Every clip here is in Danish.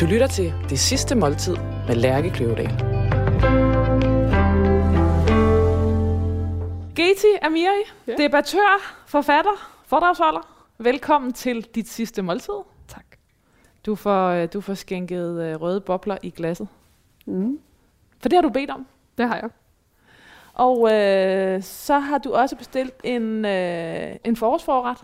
Du lytter til Det Sidste Måltid med Lærke Kløvedal. Geti Amiri, Ja. debattør, forfatter, foredragsholder. Velkommen til dit sidste måltid. Tak. Du får, øh, du får skænket øh, røde bobler i glasset. Mm. For det har du bedt om. Det har jeg. Og øh, så har du også bestilt en, øh, en forårsforret.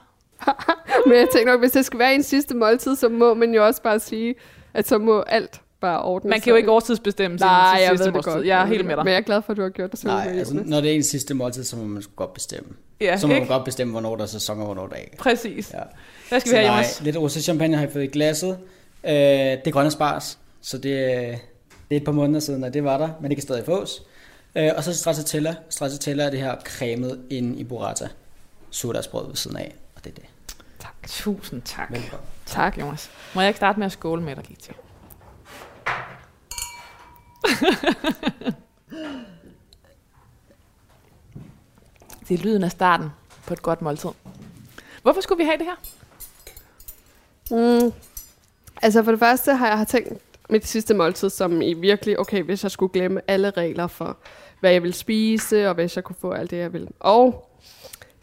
Men jeg tænker, hvis det skal være en sidste måltid, så må man jo også bare sige, at så må alt bare ordne Man kan jo ikke årstidsbestemme sin Nej, jeg sidste ved det måltid. godt. Jeg er helt med dig. Men jeg er glad for, at du har gjort det sådan. Nej, altså, når det er en sidste måltid, så må man godt bestemme. Ja, Så må man ikke? godt bestemme, hvornår der er sæson og hvornår der er ikke. Præcis. Ja. Hvad skal Så vi have, Jonas? lidt rosé champagne har jeg fået i glasset. Øh, det er grønne spars, så det, er- det er et par måneder siden, at det var der, men det kan stadig fås. Øh, og så stracciatella. Stracciatella er det her cremet ind i burrata. Surdagsbrød ved siden af, og det er det. Tusind tak. Velkommen. Tak, Jonas. Må jeg ikke starte med at skåle med dig, Gita? det er lyden af starten på et godt måltid. Hvorfor skulle vi have det her? Mm. Altså for det første har jeg tænkt mit sidste måltid som i virkelig, okay, hvis jeg skulle glemme alle regler for, hvad jeg vil spise, og hvis jeg kunne få alt det, jeg vil. Og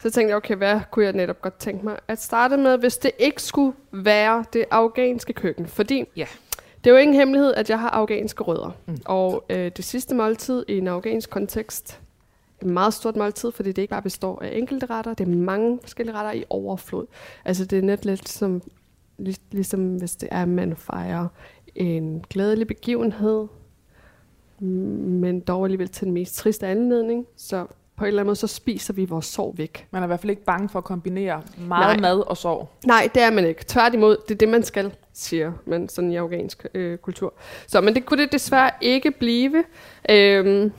så tænkte jeg, okay, hvad kunne jeg netop godt tænke mig at starte med, hvis det ikke skulle være det afghanske køkken. Fordi Ja. det er jo ingen hemmelighed, at jeg har afghanske rødder. Mm. Og øh, det sidste måltid i en afghansk kontekst, et meget stort måltid, fordi det ikke bare består af enkelte retter, det er mange forskellige retter i overflod. Altså det er net lidt som, lig, ligesom hvis det er, at man fejrer en glædelig begivenhed, men dog alligevel til den mest triste anledning. Så på en eller anden måde, så spiser vi vores sorg væk. Man er i hvert fald ikke bange for at kombinere meget Nej. mad og sorg. Nej, det er man ikke. Tværtimod, det er det, man skal, siger man sådan i afghansk øh, kultur. Så, men det kunne det desværre ikke blive. Øhm,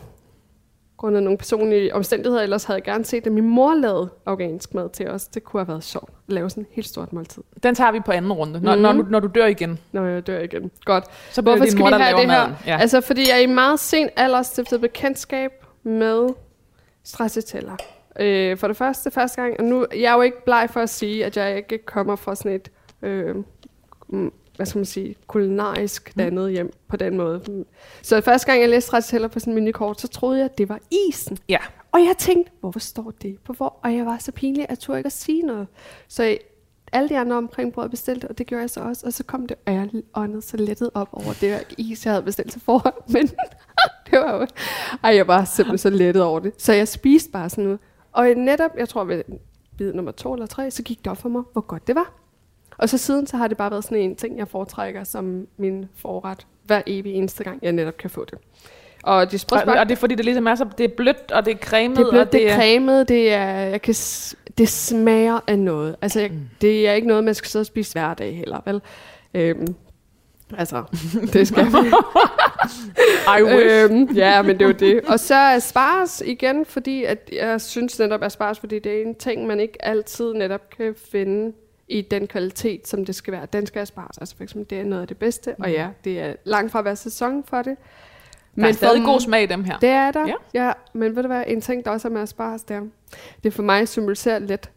grund af nogle personlige omstændigheder, ellers havde jeg gerne set, at min mor lavede afghansk mad til os. Det kunne have været sjovt at lave sådan et helt stort måltid, Den tager vi på anden runde, når, Mhm. når, du, når du dør igen. når jeg dør igen. Godt. Så bliver Hvorfor det din skal mor, vi der have laver det her? maden. Ja. Altså, fordi jeg i meget sen alder stiftede bekendtskab med stracciatella. Øh, for det første, første gang, og nu jeg er jo ikke bleg for at sige, at jeg ikke kommer fra sådan et, øh, mm, hvad skal man sige, kulinarisk dannet hjem på den måde. Mm. Så første gang, jeg læste stracciatella på sådan en menukort, så troede jeg, at det var isen. ja. Og jeg tænkte, hvorfor står det på hvor? Og jeg var så pinlig, at jeg turde ikke at sige noget. Så alle de andre omkring bordet bestilte, og det gjorde jeg så også. Og så kom det, og jeg åndede så lettet op over det is, jeg havde bestilt til forhånd. Men det var jo... Ej, jeg var simpelthen så lettet over det. Så jeg spiste bare sådan noget. Og netop, jeg tror ved bid nummer to eller tre, så gik det op for mig, hvor godt det var. Og så siden, så har det bare været sådan en ting, jeg foretrækker som min forret hver evig eneste gang, jeg netop kan få det. Og de Og, sprødsbagte- og det er fordi, det ligesom er så, det er blødt, og det er cremet, det er blødt, og det er cremet, det er, jeg kan, det smager af noget. Altså, jeg, det er ikke noget, man skal sidde og spise hver dag heller, vel? Øhm, altså, det skal man. I wish. øhm, ja, men det er jo det. Og så asparges igen, fordi at jeg synes netop asparges, fordi det er en ting, man ikke altid netop kan finde i den kvalitet, som det skal være. Den skal asparges, altså for eksempel, det er noget af det bedste, og ja, det er langt fra at være sæson for det. Der er stadig for- god smag i dem her. det er der, Ja. ja. Men ved du hvad, en ting, der også er med asparges, der, det for mig symboliserer lidt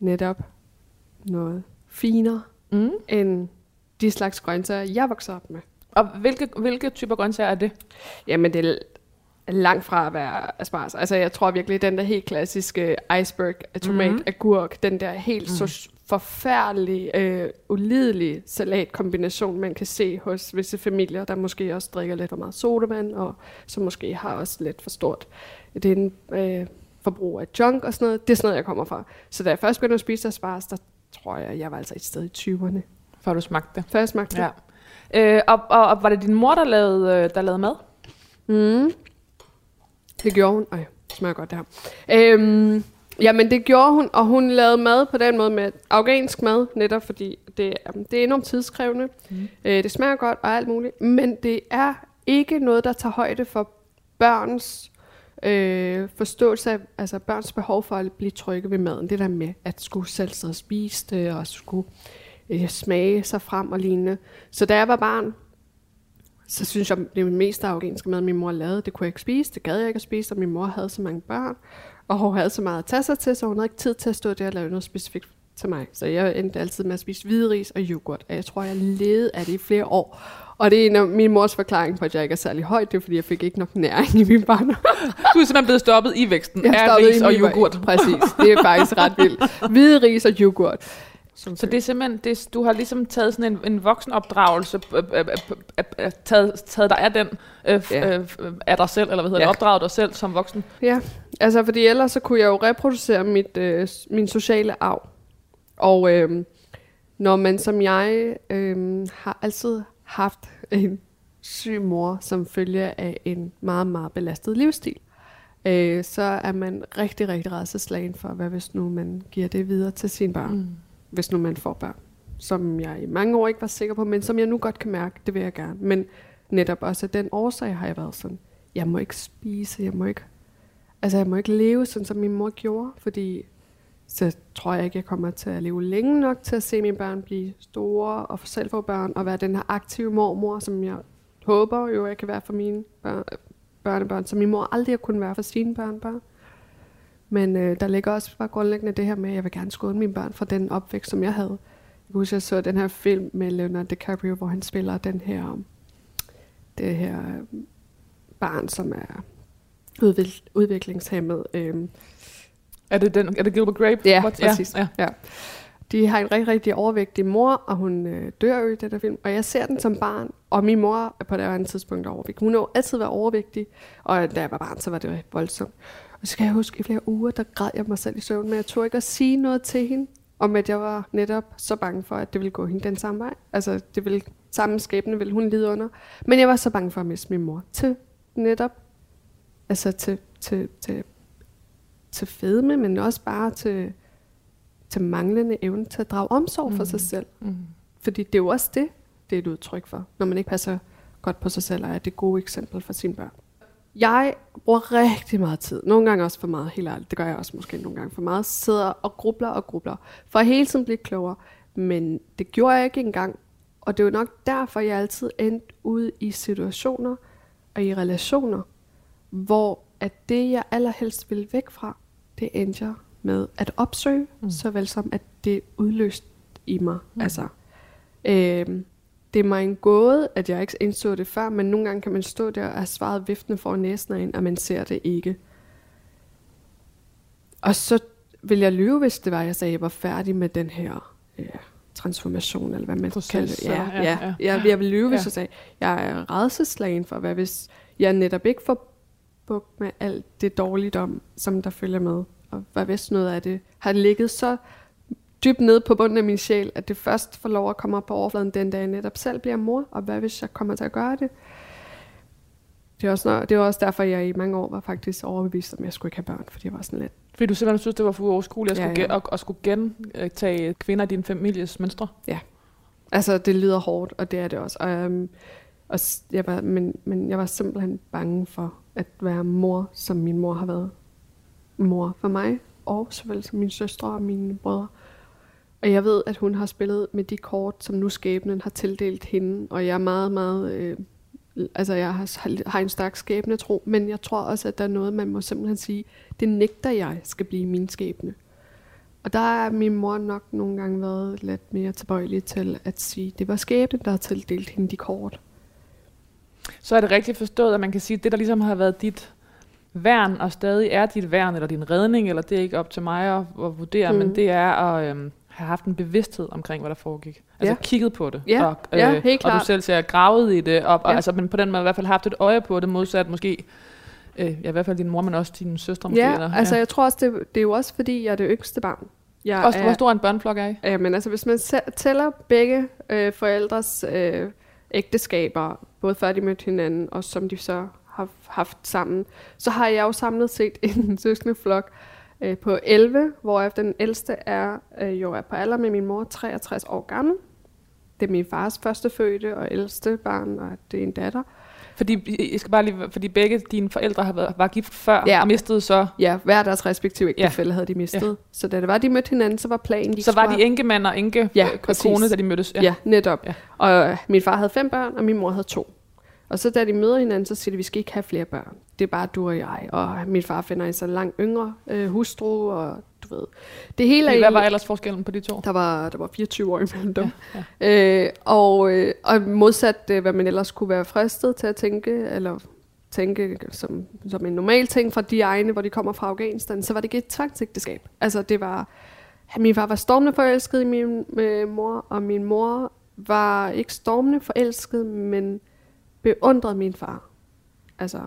netop noget finere Mm. end de slags grøntsager, jeg voksede op med. Og hvilke, hvilke typer grøntsager er det? Jamen, det er langt fra at være asparges. Altså, jeg tror virkelig, den der helt klassiske iceberg, tomat, Mhm. mm-hmm. agurk, den der helt mm. så forfærdelige, øh, ulidelige salatkombination, man kan se hos visse familier, der måske også drikker lidt for meget sodavand, og som måske har også lidt for stort det er en, øh, forbrug af junk og sådan noget. Det er sådan noget, jeg kommer fra. Så da jeg først begyndte at spise asparges, der tror jeg, jeg var altså et sted i 20'erne. Før du smagte det. Før jeg smagte det. Ja. Øh, og, og, og, var det din mor, der lavede, øh, der lavede mad? Mm. Det gjorde hun. Ej, det smager godt det her. Øhm, jamen, det gjorde hun, og hun lavede mad på den måde med afghansk mad, netop fordi det, er- det er enormt tidskrævende. Mm. Øh, det smager godt og alt muligt, men det er ikke noget, der tager højde for børns øh, forståelse af altså børns behov for at blive trygge ved maden. Det der med at skulle selv sidde og spise det, og skulle øh, smage sig frem og lignende. Så da jeg var barn, så synes jeg, det mest afghanske mad, min mor lavede, det kunne jeg ikke spise. Det gad jeg ikke at spise, og min mor havde så mange børn. Og hun havde så meget at tage sig til, så hun havde ikke tid til at stå der og lave noget specifikt til mig. Så jeg endte altid med at spise hvide ris og yoghurt. Og jeg tror, jeg levede af det i flere år. Og det er en af min mors forklaring på, at jeg ikke er særlig høj. Det er, fordi jeg fik ikke nok næring i min barn. Du er simpelthen blevet stoppet i væksten Jeg af ris og yoghurt. Præcis. Det er faktisk ret vildt. Hvide ris og yoghurt. Så det er simpelthen, det, du har ligesom taget sådan en, en voksenopdragelse, øh, øh, øh, taget, taget dig af den, øh, Ja. øh, øh, af dig selv, eller hvad hedder Ja. det, opdraget dig selv som voksen. Ja, altså fordi ellers så kunne jeg jo reproducere mit, øh, min sociale arv. Og øh, når man som jeg øh, har altid haft en syg mor som følge af en meget, meget belastet livsstil, øh, så er man rigtig, rigtig rædselslagen for, hvad hvis nu man giver det videre til sine børn, mm. hvis nu man får børn. Som jeg i mange år ikke var sikker på, men som jeg nu godt kan mærke, det vil jeg gerne. Men netop også af den årsag har jeg været sådan, jeg må ikke spise, jeg må ikke Altså, jeg må ikke leve sådan, som min mor gjorde, fordi så tror jeg ikke, jeg kommer til at leve længe nok til at se mine børn blive store og selv få børn, og være den her aktive mormor, som jeg håber jo, jeg kan være for mine børn, børnebørn, som min mor aldrig har kunnet være for sine børnebørn. Men øh, der ligger også bare grundlæggende det her med, at jeg vil gerne skåne mine børn fra den opvækst, som jeg havde. Jeg husker, jeg så den her film med Leonardo DiCaprio, hvor han spiller den her, det her øh, barn, som er udvik- udviklingshæmmet. Øhm, Er det, den, er det Gilbert Grape? Ja, What? præcis. Ja, ja. Ja. De har en rigtig, rigtig overvægtig mor, og hun øh, dør jo i den der film. Og jeg ser den som barn, og min mor er på det andet tidspunkt overvægtig. Hun har jo altid været overvægtig, og da jeg var barn, så var det voldsomt. Og så skal jeg huske, i flere uger, der græd jeg mig selv i søvn, men jeg turde ikke at sige noget til hende, om at jeg var netop så bange for, at det ville gå hende den samme vej. Altså, det ville, samme skæbne ville hun lide under. Men jeg var så bange for at miste min mor til netop, altså til, til, til, til fedme, men også bare til, til manglende evne til at drage omsorg for sig selv. Mm. Fordi det er jo også det, det er et udtryk for, når man ikke passer godt på sig selv, og er det gode eksempel for sine børn. Jeg bruger rigtig meget tid, nogle gange også for meget, helt ærligt, det gør jeg også måske nogle gange for meget, sidder og grubler og grubler, for at hele tiden blive klogere. Men det gjorde jeg ikke engang, og det er jo nok derfor, jeg altid endte ude i situationer og i relationer, hvor at det, jeg allerhelst ville væk fra, det endte jeg med at opsøge, mm. såvel som at det udløste i mig. Mm. Altså, øh, det er mig en gåde, at jeg ikke indså det før, men nogle gange kan man stå der og have svaret viftende for næsen af en, og man ser det ikke. Og så vil jeg lyve, hvis det var, jeg sagde, at jeg var færdig med den her øh, transformation, eller hvad man Proces, kalder det. Ja, ja, ja, ja. ja. Jeg, jeg vil lyve, hvis Ja. jeg sagde, jeg er redselslagen for, hvad hvis jeg netop ikke får bukt med alt det dårligdom, som der følger med. Og hvad hvis noget af det har ligget så dybt nede på bunden af min sjæl, at det først får lov at komme op på overfladen den dag, jeg netop selv bliver mor, og hvad hvis jeg kommer til at gøre det? Det er, også, det var også derfor, jeg i mange år var faktisk overbevist om, at jeg skulle ikke have børn, fordi jeg var sådan lidt, Fordi du simpelthen synes, det var for uoverskueligt at Ja, skulle, ja. ja, ja. At, at skulle gentage kvinder i din families mønstre. Altså, det lyder hårdt, og det er det også. Og, øhm, og jeg var, men, men jeg var simpelthen bange for at være mor, som min mor har været mor for mig, og såvel som min søstre og mine brødre. Og jeg ved, at hun har spillet med de kort, som nu skæbnen har tildelt hende, og jeg er meget, meget... Øh, altså, jeg har, har en stærk skæbnetro, men jeg tror også, at der er noget, man må simpelthen sige, det nægter jeg skal blive min skæbne. Og der er min mor nok nogle gange været lidt mere tilbøjelig til at sige, det var skæbnen, der har tildelt hende de kort. Så er det rigtigt forstået, at man kan sige, at det, der ligesom har været dit værn, og stadig er dit værn, eller din redning, eller det er ikke op til mig at, at vurdere, mm. Men det er at øhm, have haft en bevidsthed omkring, hvad der foregik. Altså Ja. kigget på det. Ja, og, øh, ja, helt Og du selv siger, gravet i det, og, og, Ja. altså, men på den måde i hvert fald haft et øje på det, modsat måske, øh, ja, i hvert fald din mor, men også din søster måske. Ja, eller, altså jeg tror også, det, det er jo også fordi, jeg er det yngste barn. Jeg Også, er, hvor stor en børneflok er I? Ja, men altså hvis man tæller begge øh, forældres øh, ægteskaber, både før de mødte hinanden, og som de så har haft sammen, så har jeg jo samlet set en søskende flok øh, på 11, hvor den ældste er øh, jo er på alder med min mor, 63 år gammel. Det er min fars første fødte og ældste barn, og det er en datter. Fordi, jeg skal bare lige, fordi begge dine forældre har været, var gift før, Ja. og mistede så, Ja, hver deres respektive Ja. ægtefælde havde de mistet. Ja. Så da det var, de mødte hinanden, så var planen, de så var de enkemand og enke Ja, øh, præcis. kone, da de mødtes. Ja, ja netop. Ja. Ja. Og øh, min far havde fem børn, og min mor havde to. Og så da de møder hinanden, så siger de, vi skal ikke have flere børn. Det er bare du og jeg. Og min far finder en så langt yngre øh, hustru, og du ved. Det hele er Hvad var egentlig- aldersforskellen på de to? der var, der var 24 år imellem dem. Ja, Ja, øh, og, øh, og modsat, øh, hvad man ellers kunne være fristet til at tænke, eller tænke som, som en normal ting fra de egne, hvor de kommer fra Afghanistan, så var det ikke et tvangsægteskab. Altså det var, min far var stormende forelsket i min øh, mor, og min mor var ikke stormende forelsket, men beundrede min far. Altså,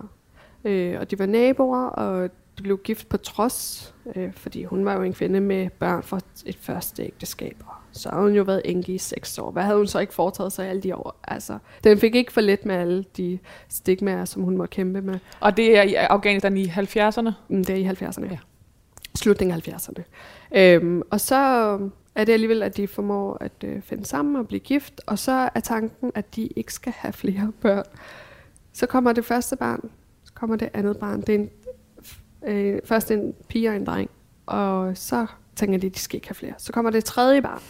øh, og de var naboer, og de blev gift på trods, øh, fordi hun var jo en kvinde med børn fra et første ægteskab. Så har hun jo været enke i seks år. Hvad havde hun så ikke foretaget sig alle de år? Altså, den fik ikke for let med alle de stigmaer, som hun måtte kæmpe med. Og det er i Afghanistan i 70'erne? Mm, Det er i 70'erne. Ja. Ja. Slutningen af 70'erne. Øhm, og så er det alligevel, at de formår at øh, finde sammen og blive gift, og så er tanken, at de ikke skal have flere børn. Så kommer det første barn, så kommer det andet barn. Det er en, øh, først en pige og en dreng, og så tænker de, at de skal ikke have flere. Så kommer det tredje barn,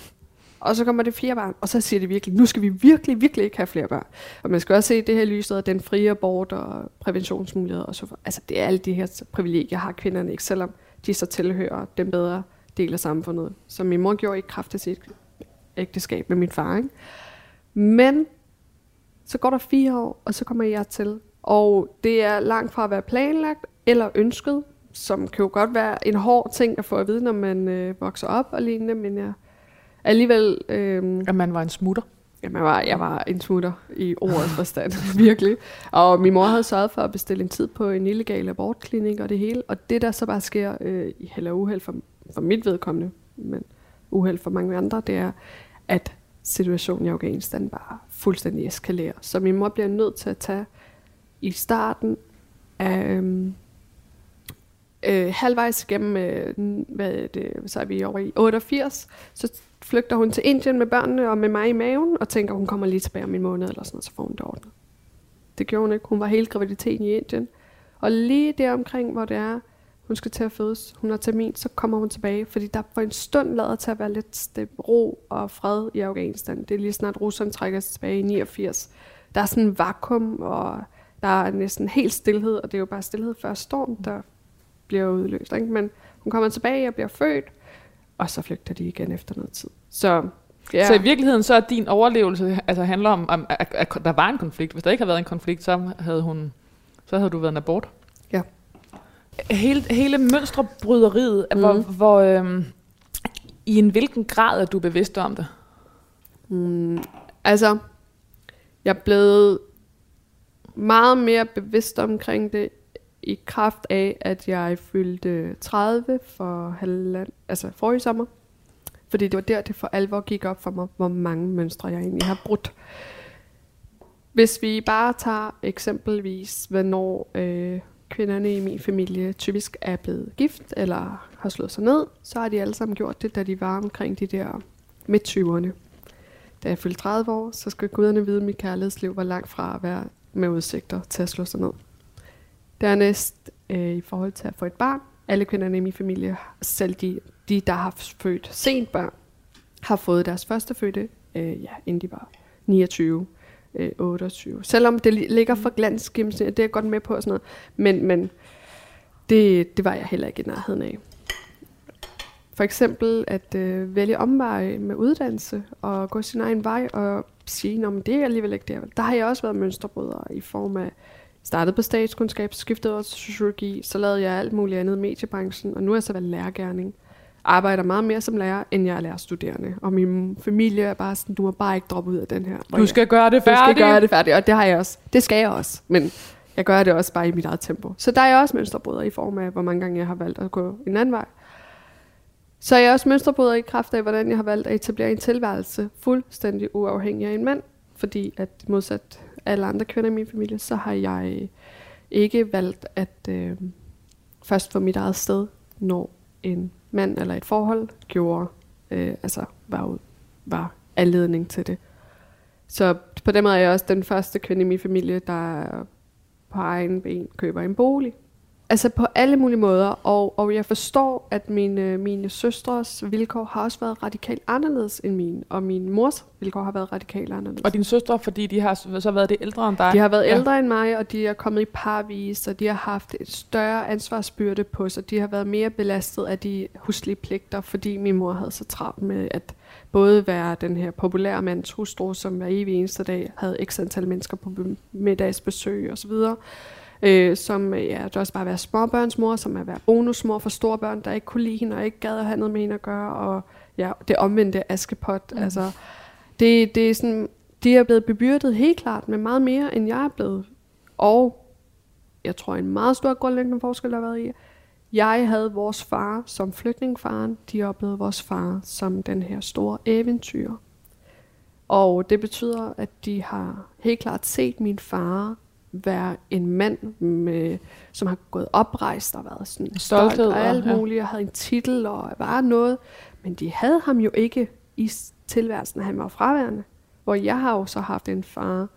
og så kommer det flere barn, og så siger de virkelig, nu skal vi virkelig, virkelig ikke have flere børn. Og man skal også se det her lyset af den frie abort og præventionsmuligheder og så. Altså det er alle de her privilegier, har kvinderne ikke, selvom de så tilhører den bedre del af samfundet. Som min mor gjorde i kraft af sit ægteskab med min far. Ikke? Men så går der fire år, og så kommer jeg til. Og det er langt fra at være planlagt eller ønsket, som kan jo godt være en hård ting at få at vide, når man øh, vokser op og lignende, men jeg alligevel... Øh, At man var en smutter? Jamen, jeg var, jeg var en smutter i ordets forstand, virkelig. Og min mor havde sørget for at bestille en tid på en illegal abortklinik og det hele. Og det, der så bare sker øh, og uheld for, for mit vedkommende, men uheld for mange andre, det er, at situationen i Afghanistan bare fuldstændig eskalerer. Så min mor bliver nødt til at tage i starten af... øhm, Øh, halvvejs gennem, øh, hvad er det, så er vi over i 88, så flygter hun til Indien med børnene og med mig i maven, og tænker, hun kommer lige tilbage om en måned, eller sådan noget, så får hun det ordnet. Det gjorde hun ikke. Hun var hele graviditeten i Indien. Og lige der omkring, hvor det er, hun skal til at fødes, hun har termin, så kommer hun tilbage, fordi der for en stund lader til at være lidt step, ro og fred i Afghanistan. Det er lige snart Rusland trækker sig tilbage i 89. Der er sådan en vakuum, og der er næsten helt stillhed, og det er jo bare stillhed før storm, der bliver udløst. Ikke? Men hun kommer tilbage og bliver født, og så flygter de igen efter noget tid. Så Ja. Så i virkeligheden så er din overlevelse altså handler om, om at, at, der var en konflikt. Hvis der ikke havde været en konflikt, så havde hun så havde du været en abort. Ja. Hele, hele mønstrebryderiet, mm. hvor, hvor øhm, i en hvilken grad er du bevidst om det? Mm, altså, jeg er blevet meget mere bevidst omkring det i kraft af, at jeg fyldte 30 for halvand, altså forrige sommer. Fordi det var der, det for alvor gik op for mig, hvor mange mønstre jeg egentlig har brudt. Hvis vi bare tager eksempelvis, hvornår øh, kvinderne i min familie typisk er blevet gift eller har slået sig ned, så har de alle sammen gjort det, da de var omkring de der midt-20'erne. Da jeg fyldte 30 år, så skal guderne vide, at mit kærlighedsliv var langt fra at være med udsigter til at slå sig ned. Dernæst øh, i forhold til at få et barn. Alle kvinderne i min familie, selv de, de der har født sent børn, har fået deres første fødte, øh, ja, inden de var 29, øh, 28. Selvom det ligger for glansgennemsnit, det er jeg godt med på og sådan noget. Men, men det, det var jeg heller ikke i nærheden af. For eksempel at øh, vælge omveje med uddannelse og gå sin egen vej og sige, at det er alligevel ikke det, jeg vil. Der har jeg også været mønsterbryder i form af, startede på statskundskab, skiftede over til sociologi, så lavede jeg alt muligt andet i mediebranchen, og nu er jeg så været lærergærning. Arbejder meget mere som lærer, end jeg er lærerstuderende. Og min familie er bare sådan, du må bare ikke droppe ud af den her. Du skal gøre det jeg, du færdigt. skal gøre det færdigt, og det har jeg også. Det skal jeg også, men jeg gør det også bare i mit eget tempo. Så der er jeg også mønsterbryder i form af, hvor mange gange jeg har valgt at gå en anden vej. Så er jeg også mønsterbryder i kraft af, hvordan jeg har valgt at etablere en tilværelse fuldstændig uafhængig af en mand. Fordi at modsat alle andre kvinder i min familie, så har jeg ikke valgt at øh, først få mit eget sted, når en mand eller et forhold gjorde, øh, altså var, ud, var anledning til det. Så på den måde er jeg også den første kvinde i min familie, der på egen ben køber en bolig. Altså på alle mulige måder, og, og jeg forstår, at mine, mine søstres vilkår har også været radikalt anderledes end mine, og min mors vilkår har været radikalt anderledes. Og dine søstre, fordi de har så været det ældre end dig? De har været Ja. ældre end mig, og de er kommet i parvis, og de har haft et større ansvarsbyrde på sig. De har været mere belastet af de huslige pligter, fordi min mor havde så travlt med at både være den her populære mands hustru, som hver evig eneste dag havde x antal mennesker på be- middagsbesøg osv., øh, som øh, ja, det også bare at være småbørnsmor, som at være bonusmor for store børn, der ikke kunne lide hende og ikke gad at have noget med hende at gøre, og ja, det omvendte askepot. Mm. Altså, det, det er sådan, de er blevet bebyrdet helt klart med meget mere, end jeg er blevet. Og jeg tror, en meget stor grundlæggende forskel har været i, jeg havde vores far som flygtningfaren, de oplevede vores far som den her store eventyr. Og det betyder, at de har helt klart set min far være en mand, med, som har gået oprejst og været sådan stolt Stolthed og og- alt ja. muligt, og havde en titel og var noget. Men de havde ham jo ikke i tilværelsen, han var fraværende. Hvor jeg har jo så haft en far,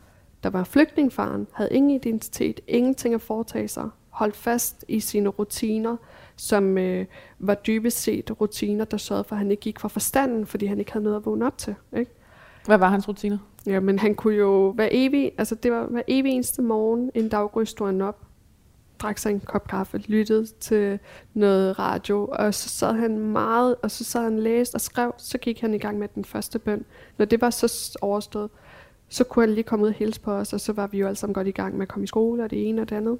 der var flygtningfaren, havde ingen identitet, ingenting at foretage sig, holdt fast i sine rutiner, som øh, var dybest set rutiner, der sørgede for, at han ikke gik fra forstanden, fordi han ikke havde noget at vågne op til. Ikke? Hvad var hans rutiner? Ja, men han kunne jo hver evig, altså det var hver evig eneste morgen, en daggry stod han op, drak sig en kop kaffe, lyttede til noget radio, og så sad han meget, og så sad han læst og skrev, så gik han i gang med den første bøn. Når det var så overstået, så kunne han lige komme ud og hilse på os, og så var vi jo alle sammen godt i gang med at komme i skole, og det ene og det andet.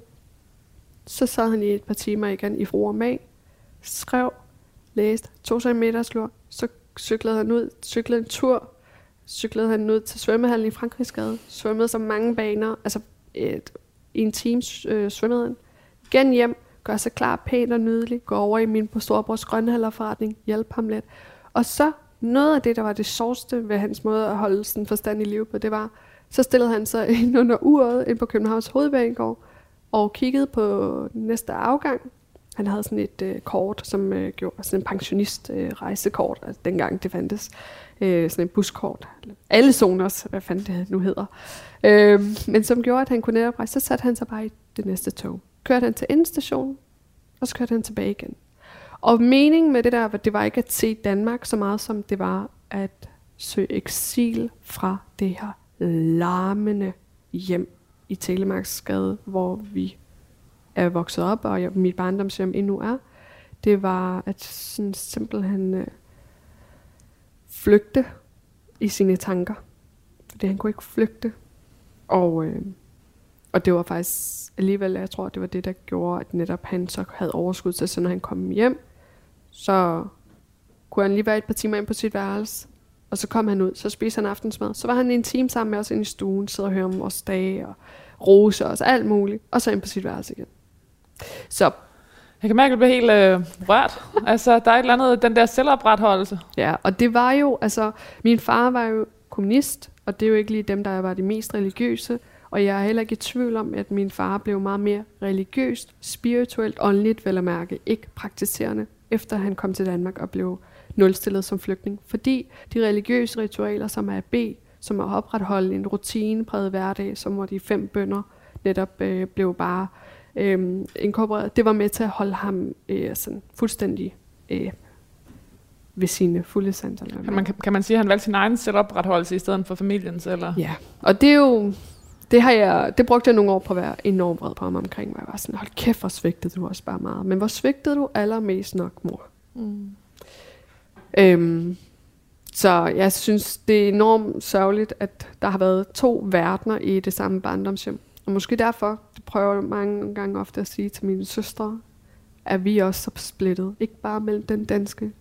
Så sad han i et par timer igen i ro og mag, skrev, læste, tog sig en middagslur, så cyklede han ud, cyklede en tur, cyklede han ud til svømmehallen i Frankrigsgade, svømmede så mange baner, altså et, en time øh, svømmede han. Igen hjem, gør sig klar pænt og nydelig, går over i min på storebrors grønhalderforretning, hjælp ham lidt. Og så noget af det, der var det sjoveste ved hans måde at holde sådan forstand i liv på, det var, så stillede han sig ind under uret ind på Københavns Hovedbanegård og kiggede på næste afgang. Han havde sådan et øh, kort, som øh, gjorde sådan en pensionist øh, rejsekort, altså dengang det fandtes. Øh, sådan en buskort. Alle zoners, hvad fanden det nu hedder. Øh, men som gjorde, at han kunne netop rejse, så satte han sig bare i det næste tog. Kørte han til endestationen, og så kørte han tilbage igen. Og meningen med det der, var, det var ikke at se Danmark så meget, som det var at søge eksil fra det her larmende hjem i Telemarksgade, hvor vi er vokset op, og jeg, mit barndomshjem endnu er. Det var at sådan simpelthen øh, flygte i sine tanker. Fordi han kunne ikke flygte. Og, øh, og det var faktisk alligevel, jeg tror, det var det, der gjorde, at netop han så havde overskud til, så når han kom hjem, så kunne han lige være et par timer ind på sit værelse, og så kom han ud, så spiste han aftensmad. Så var han en time sammen med os inde i stuen, sidder og hører om vores dage, og rose os, alt muligt, og så ind på sit værelse igen. Så Jeg kan mærke, at du bliver helt øh, rørt. Altså, der er et eller andet, den der selvopretholdelse. Ja, og det var jo, altså, min far var jo kommunist, og det er jo ikke lige dem, der var de mest religiøse, og jeg er heller ikke i tvivl om, at min far blev meget mere religiøst, spirituelt, åndeligt, vel at mærke, ikke praktiserende, efter han kom til Danmark og blev nulstillet som flygtning. Fordi de religiøse ritualer, som er at bede, som er at opretholde en rutinepræget hverdag, som hvor de fem bønder netop øh, blev bare øh, inkorporeret, det var med til at holde ham øh, sådan fuldstændig øh, ved sine fulde sanser. Kan man, kan man sige, at han valgte sin egen selvopretholdelse i stedet for familiens? Eller? Ja, og det er jo, det, har jeg, det brugte jeg nogle år på at være enormt vred på ham omkring, hvor jeg var sådan, hold kæft, hvor svigtede du også bare meget. Men hvor svigtede du allermest nok, mor? Mm. Øhm, så jeg synes, det er enormt sørgeligt, at der har været to verdener i det samme barndomshjem. Og måske derfor, det prøver jeg mange gange ofte at sige til mine søstre, at vi også er splittet. Ikke bare mellem den danske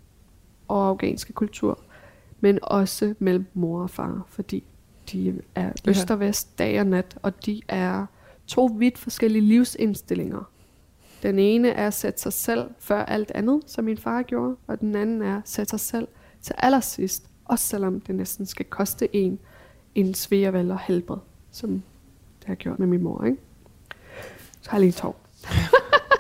og afghanske kultur, men også mellem mor og far, fordi de er øst og vest, dag og nat, og de er to vidt forskellige livsindstillinger. Den ene er at sætte sig selv før alt andet, som min far gjorde, og den anden er at sætte sig selv til allersidst, også selvom det næsten skal koste en en sværevalg og helbred, som det har gjort med min mor. Ikke? Så har jeg lige.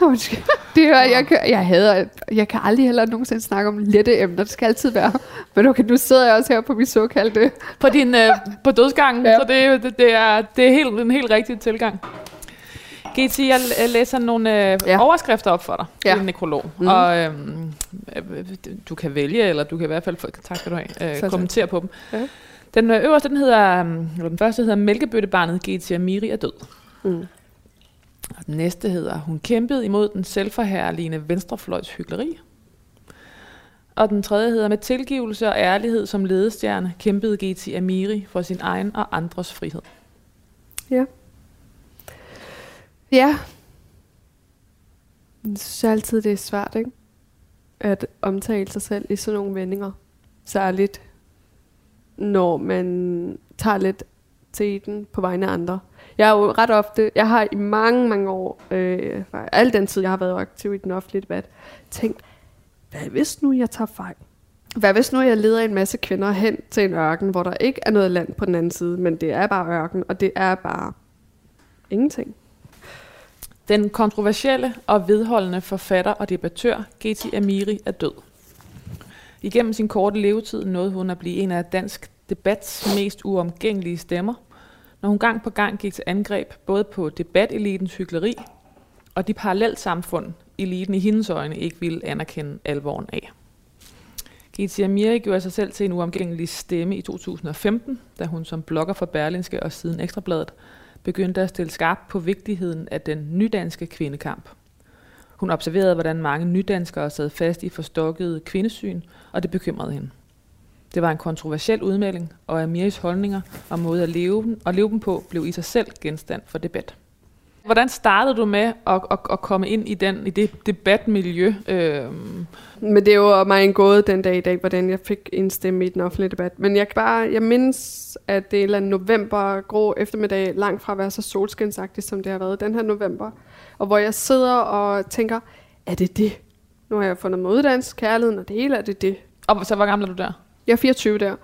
Undskyld. det er, jeg, kan, jeg, hader, jeg kan aldrig heller nogensinde snakke om lette emner. Det skal altid være. Men okay, nu sidder jeg også her på min såkaldte... På, din, øh, på dødsgangen, Ja. så det, er det, det, er, det er helt, en helt rigtig tilgang. GT, jeg læser nogle øh, Ja. overskrifter op for dig Ja. en nekrolog. Mm. Og øhm, øh, du kan vælge, eller du kan i hvert fald, få, tak skal du have, øh, kommentere på dem. Ja. Den øh, øverste, den hedder, øhm, eller den første hedder Mælkebøttebarnet GT Amiri er død. Mm. Og den næste hedder, hun kæmpede imod den selvforherligende venstrefløjs hyggeleri. Og den tredje hedder, med tilgivelse og ærlighed som ledestjerne, kæmpede GT Amiri for sin egen og andres frihed. Ja. Ja. Jeg synes altid, det er svært, ikke? At omtale sig selv i sådan nogle vendinger. Særligt, når man tager lidt til den på vegne af andre. Jeg er jo ret ofte, jeg har i mange, mange år, øh, al den tid, jeg har været aktiv i den offentlige debat, tænkt, hvad hvis nu jeg tager fejl? Hvad hvis nu jeg leder en masse kvinder hen til en ørken, hvor der ikke er noget land på den anden side, men det er bare ørken, og det er bare ingenting. Den kontroversielle og vedholdende forfatter og debattør Geti Amiri er død. Igennem sin korte levetid nåede hun at blive en af dansk debats mest uomgængelige stemmer, når hun gang på gang gik til angreb både på debatelitens hyggeleri og de parallelsamfund, eliten i hendes øjne ikke ville anerkende alvoren af. Gita Amiri gjorde sig selv til en uomgængelig stemme i 2015, da hun som blogger for Berlinske og siden Ekstrabladet begyndte at stille skarp på vigtigheden af den nydanske kvindekamp. Hun observerede, hvordan mange nydanskere sad fast i forstokkede kvindesyn, og det bekymrede hende. Det var en kontroversiel udmelding, og Amiris holdninger og måde at leve, dem- at leve dem på blev i sig selv genstand for debat. Hvordan startede du med at, at, at komme ind i, den, i det debatmiljø? Øhm, Men det er jo mig en gåde den dag i dag, hvordan jeg fik en stemme i den offentlige debat. Men jeg bare, jeg mindes, at det er en eller anden november, grå eftermiddag, langt fra at være så solskinsagtigt, som det har været den her november. Og hvor jeg sidder og tænker, er det det? Nu har jeg fundet mig uddannelse, kærligheden og det hele, er det det? og så hvor gammel er du der? Jeg er 24 der.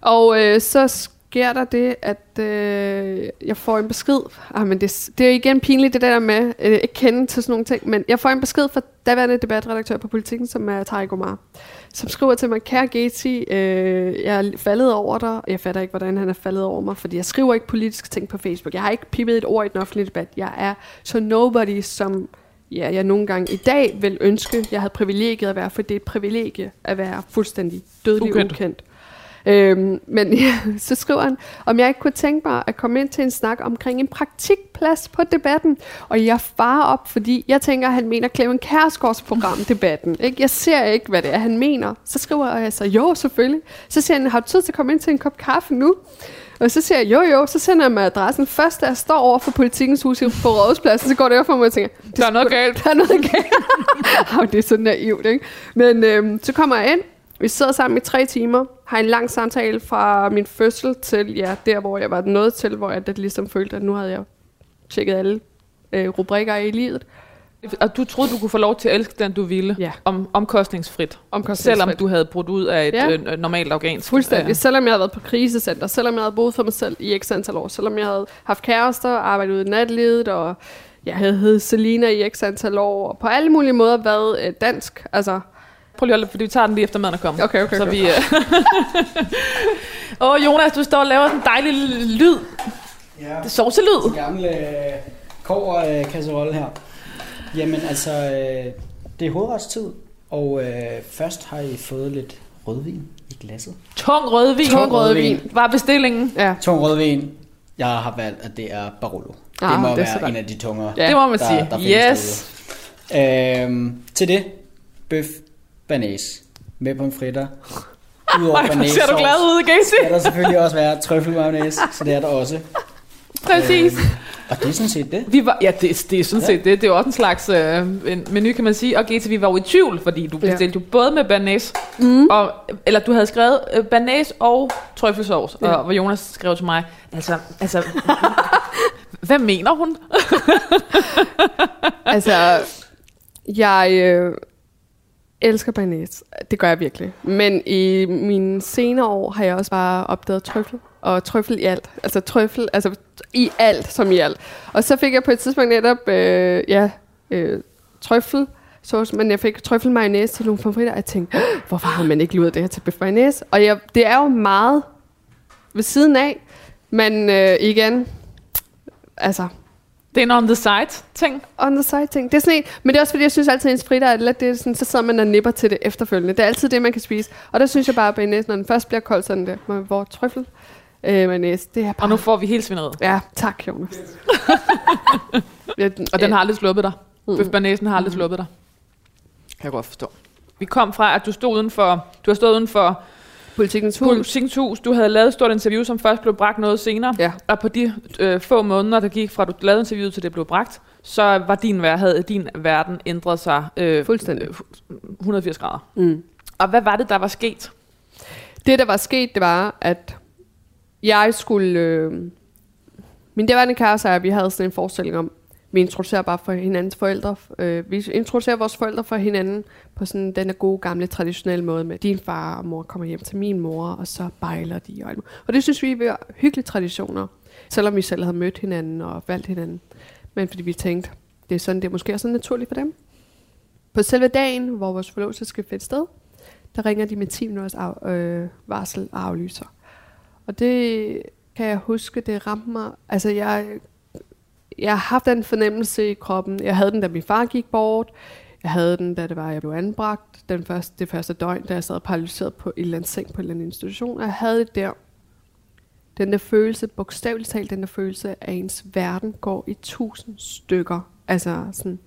Og øh, så sker der det, at øh, jeg får en besked. Ah, men det, det er igen pinligt, det der med øh, ikke kende til sådan nogle ting. Men jeg får en besked fra daværende debatredaktør på Politiken, som er Tarek Omar, som skriver til mig, kære Geti, øh, jeg er faldet over dig. Jeg fatter ikke, hvordan han er faldet over mig, fordi jeg skriver ikke politiske ting på Facebook. Jeg har ikke pippet et ord i den offentlige debat. Jeg er så nobody, som ja, jeg nogle gange i dag vil ønske, jeg havde privilegiet at være, for det er et privilegie at være fuldstændig dødelig Ukendt. ukendt. Øhm, men ja, så skriver han, om jeg ikke kunne tænke mig at komme ind til en snak omkring en praktikplads på debatten. Og jeg farer op, fordi jeg tænker, at han mener Clemen Kærsgaards program, debatten. Ikke? Jeg ser ikke, hvad det er, han mener. Så skriver jeg så, jo, selvfølgelig. Så siger han, har du tid til at komme ind til en kop kaffe nu? Og så siger jeg, jo jo, så sender jeg mig adressen. Først da jeg står over for politikens hus på rådhuspladsen, så går det op for mig og tænker, Der er noget galt. der er noget galt. Jamen, det er så naivt, ikke? Men øhm, så kommer jeg ind, vi sidder sammen i tre timer, har en lang samtale fra min fødsel til, ja, der hvor jeg var nået til, hvor jeg det ligesom følte, at nu havde jeg tjekket alle øh, rubrikker i livet. Og du troede, du kunne få lov til at elske den, du ville, Ja. om, omkostningsfrit, Omkostningsfrit. selvom du havde brudt ud af et Ja. ja. øh, normalt afghansk. Fuldstændig. Øh, Selvom jeg havde været på krisecenter, selvom jeg havde boet for mig selv i x antal år, selvom jeg havde haft kærester, arbejdet ude i natlivet, og jeg havde heddet Selina i x antal år, og på alle mulige måder været øh, dansk. Altså, Prøv lige at fordi vi tager den lige efter maden er kommet. Okay, okay, Så okay. vi... øh, Åh, oh, Jonas, du står og laver sådan en dejlig lyd. Ja. Det er sovselyd. gamle øh, kover øh, kasserolle her. Jamen altså, øh, det er hovedretstid, og øh, først har I fået lidt rødvin i glasset. Tung rødvin. Tung rødvin. Var bestillingen. ja. Tung rødvin. Jeg har valgt, at det er Barolo. Ah, det må det er være en af de tungere. Ja, det må man der- sige. der findes yes. Øhm, til det, bøf banæs med pomfritter. Udover Ej, ser du glad ud, Gacy. skal der selvfølgelig også være trøffelmayonnaise, så det er der også. Præcis. Og det er sådan set det. Vi var, ja, det, det er sådan Ja. set det. Det er jo også en slags øh, en menu, kan man sige. Og GT, vi var jo i tvivl, fordi du Ja. bestilte jo både med banæs, mm. og, eller du havde skrevet øh, banæs og trøffelsovs, Ja. og hvor Jonas skrev til mig, altså, altså hvad mener hun? altså, jeg øh, elsker banæs. Det gør jeg virkelig. Men i mine senere år har jeg også bare opdaget trøffel. Og trøffel i alt. Altså trøffel, altså i alt som i alt. Og så fik jeg på et tidspunkt netop, øh, ja, øh, trøffel sauce, men jeg fik trøffel mayonnaise til nogle pomfritter, og jeg tænkte, hvorfor har man ikke luret det her til bøf mayonnaise? Og jeg, det er jo meget ved siden af, men øh, igen, altså, det er en on the side ting. On the side ting. Det er sådan en, men det er også fordi, jeg synes altid, at ens fritter er lidt, det er sådan, så sidder man og nipper til det efterfølgende. Det er altid det, man kan spise. Og der synes jeg bare, at næsen, når den først bliver kold, sådan der, med vores trøffel, øh, mayonnaise, det er bare... Og nu får vi helt svindet. Ja, tak, Jonas. ja, Og den har aldrig sluppet dig. Mm. Bøf har aldrig sluppet dig. Kan jeg godt forstå. Vi kom fra, at du stod uden for, du har stået uden for Politikens hus. Politikens hus. Du havde lavet et stort interview, som først blev bragt noget senere. Ja. Og på de øh, få måneder, der gik fra du lavede interviewet til det blev bragt, så var din, havde din verden ændret sig øh, Fuldstændig. 180 grader. Mm. Og hvad var det, der var sket? Det, der var sket, det var, at jeg skulle... Øh, min daværende kæreste og jeg, vi havde sådan en forestilling om, vi introducerer bare for hinandens forældre. Øh, vi introducerer vores forældre for hinanden på sådan den gode, gamle, traditionelle måde med, din far og mor kommer hjem til min mor, og så bejler de. Og, og det synes vi er hyggelige traditioner, selvom vi selv havde mødt hinanden og valgt hinanden. Men fordi vi tænkte, det er sådan, det er måske også naturligt for dem. På selve dagen, hvor vores forlovelse skal finde sted, der ringer de med 10 minutters af, øh, varsel og aflyser. Og det kan jeg huske, det ramte mig. Altså, jeg, jeg har haft den fornemmelse i kroppen. Jeg havde den, da min far gik bort. Jeg havde den, da det var, jeg blev anbragt. Den første, det første døgn, da jeg sad paralyseret på et eller andet seng på en eller anden institution. Jeg havde det der. Den der følelse, bogstaveligt talt, den der følelse af, at ens verden går i tusind stykker. Altså sådan,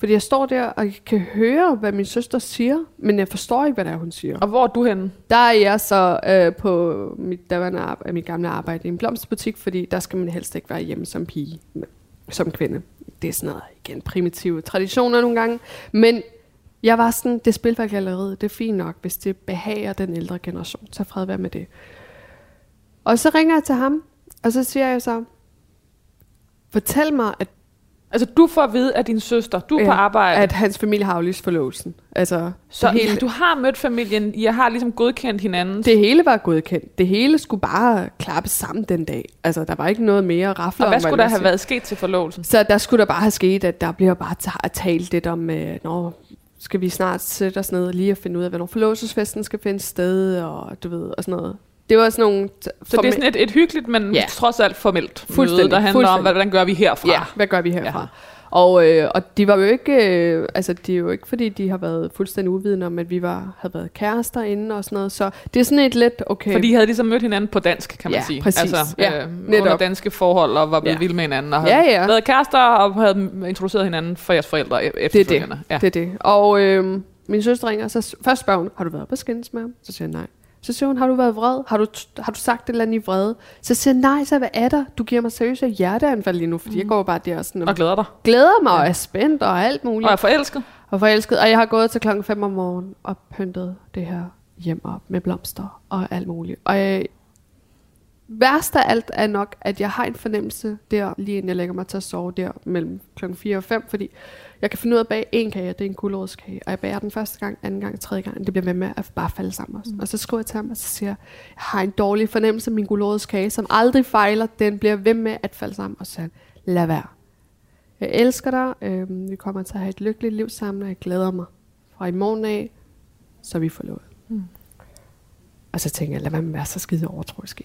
fordi jeg står der, og jeg kan høre, hvad min søster siger, men jeg forstår ikke, hvad det er, hun siger. Og hvor er du henne? Der er jeg så øh, på mit, daværende arbejde, mit gamle arbejde i en blomsterbutik, fordi der skal man helst ikke være hjemme som pige, som kvinde. Det er sådan noget, igen, primitive traditioner nogle gange. Men jeg var sådan, det spilfærdigt det er fint nok, hvis det behager den ældre generation. Så fred være med det. Og så ringer jeg til ham, og så siger jeg så, fortæl mig, at Altså, du får at vide af din søster, du er ja, på arbejde. At hans familie har aflyst forlovelsen. Altså, så hele, du har mødt familien, I har ligesom godkendt hinanden. Det hele var godkendt. Det hele skulle bare klappe sammen den dag. Altså, der var ikke noget mere rafler Og hvad skulle der have været sket til forlovelsen? Så der skulle der bare have sket, at der bliver bare talt lidt om, øh, når skal vi snart sætte os ned og lige at finde ud af, hvornår forlovelsesfesten skal finde sted, og du ved, og sådan noget. Det var sådan nogle... Så det er sådan et, et hyggeligt, men ja. trods alt formelt møde, der handler om, hvordan gør vi herfra? Ja, hvad gør vi herfra? Ja. Og, øh, og de var jo ikke, øh, altså de er jo ikke, fordi de har været fuldstændig uvidende om, at vi var, havde været kærester inden og sådan noget. Så det er sådan et lidt, okay. Fordi de havde ligesom mødt hinanden på dansk, kan man ja, sige. Præcis. Altså, ja, øh, under danske forhold og var blevet ja. vilde med hinanden. Og havde ja, ja. været kærester og havde introduceret hinanden for jeres forældre efterfølgende. Det er det. Ja. det, er det. Og øh, min søster ringer, så først spørger hun, har du været på skændes med ham? Så siger jeg nej. Så siger hun, har du været vred? Har du, har du sagt et eller andet i vrede? Så siger jeg, nej, så hvad er der? Du giver mig seriøst et hjerteanfald lige nu, fordi mm. jeg går bare der sådan... Og glæder dig. Glæder mig, ja. og er spændt og alt muligt. Og er forelsket. Og forelsket. Og jeg har gået til klokken 5 om morgenen og pyntet det her hjem op med blomster og alt muligt. Og jeg, værst af alt er nok, at jeg har en fornemmelse der, lige inden jeg lægger mig til at sove der mellem klokken 4 og 5, fordi jeg kan finde ud af at bage en kage, det er en guldrådskage, og jeg bager den første gang, anden gang, tredje gang, det bliver ved med at bare falde sammen også. Mm. Og så skriver jeg til ham, og så siger jeg, jeg har en dårlig fornemmelse af min guldrådskage, som aldrig fejler, den bliver ved med at falde sammen, og så siger lad være. Jeg elsker dig, øh, vi kommer til at have et lykkeligt liv sammen, og jeg glæder mig fra i morgen af, så vi forlovet. Mm. Og så tænker jeg, lad være med at være så skide overtroisk,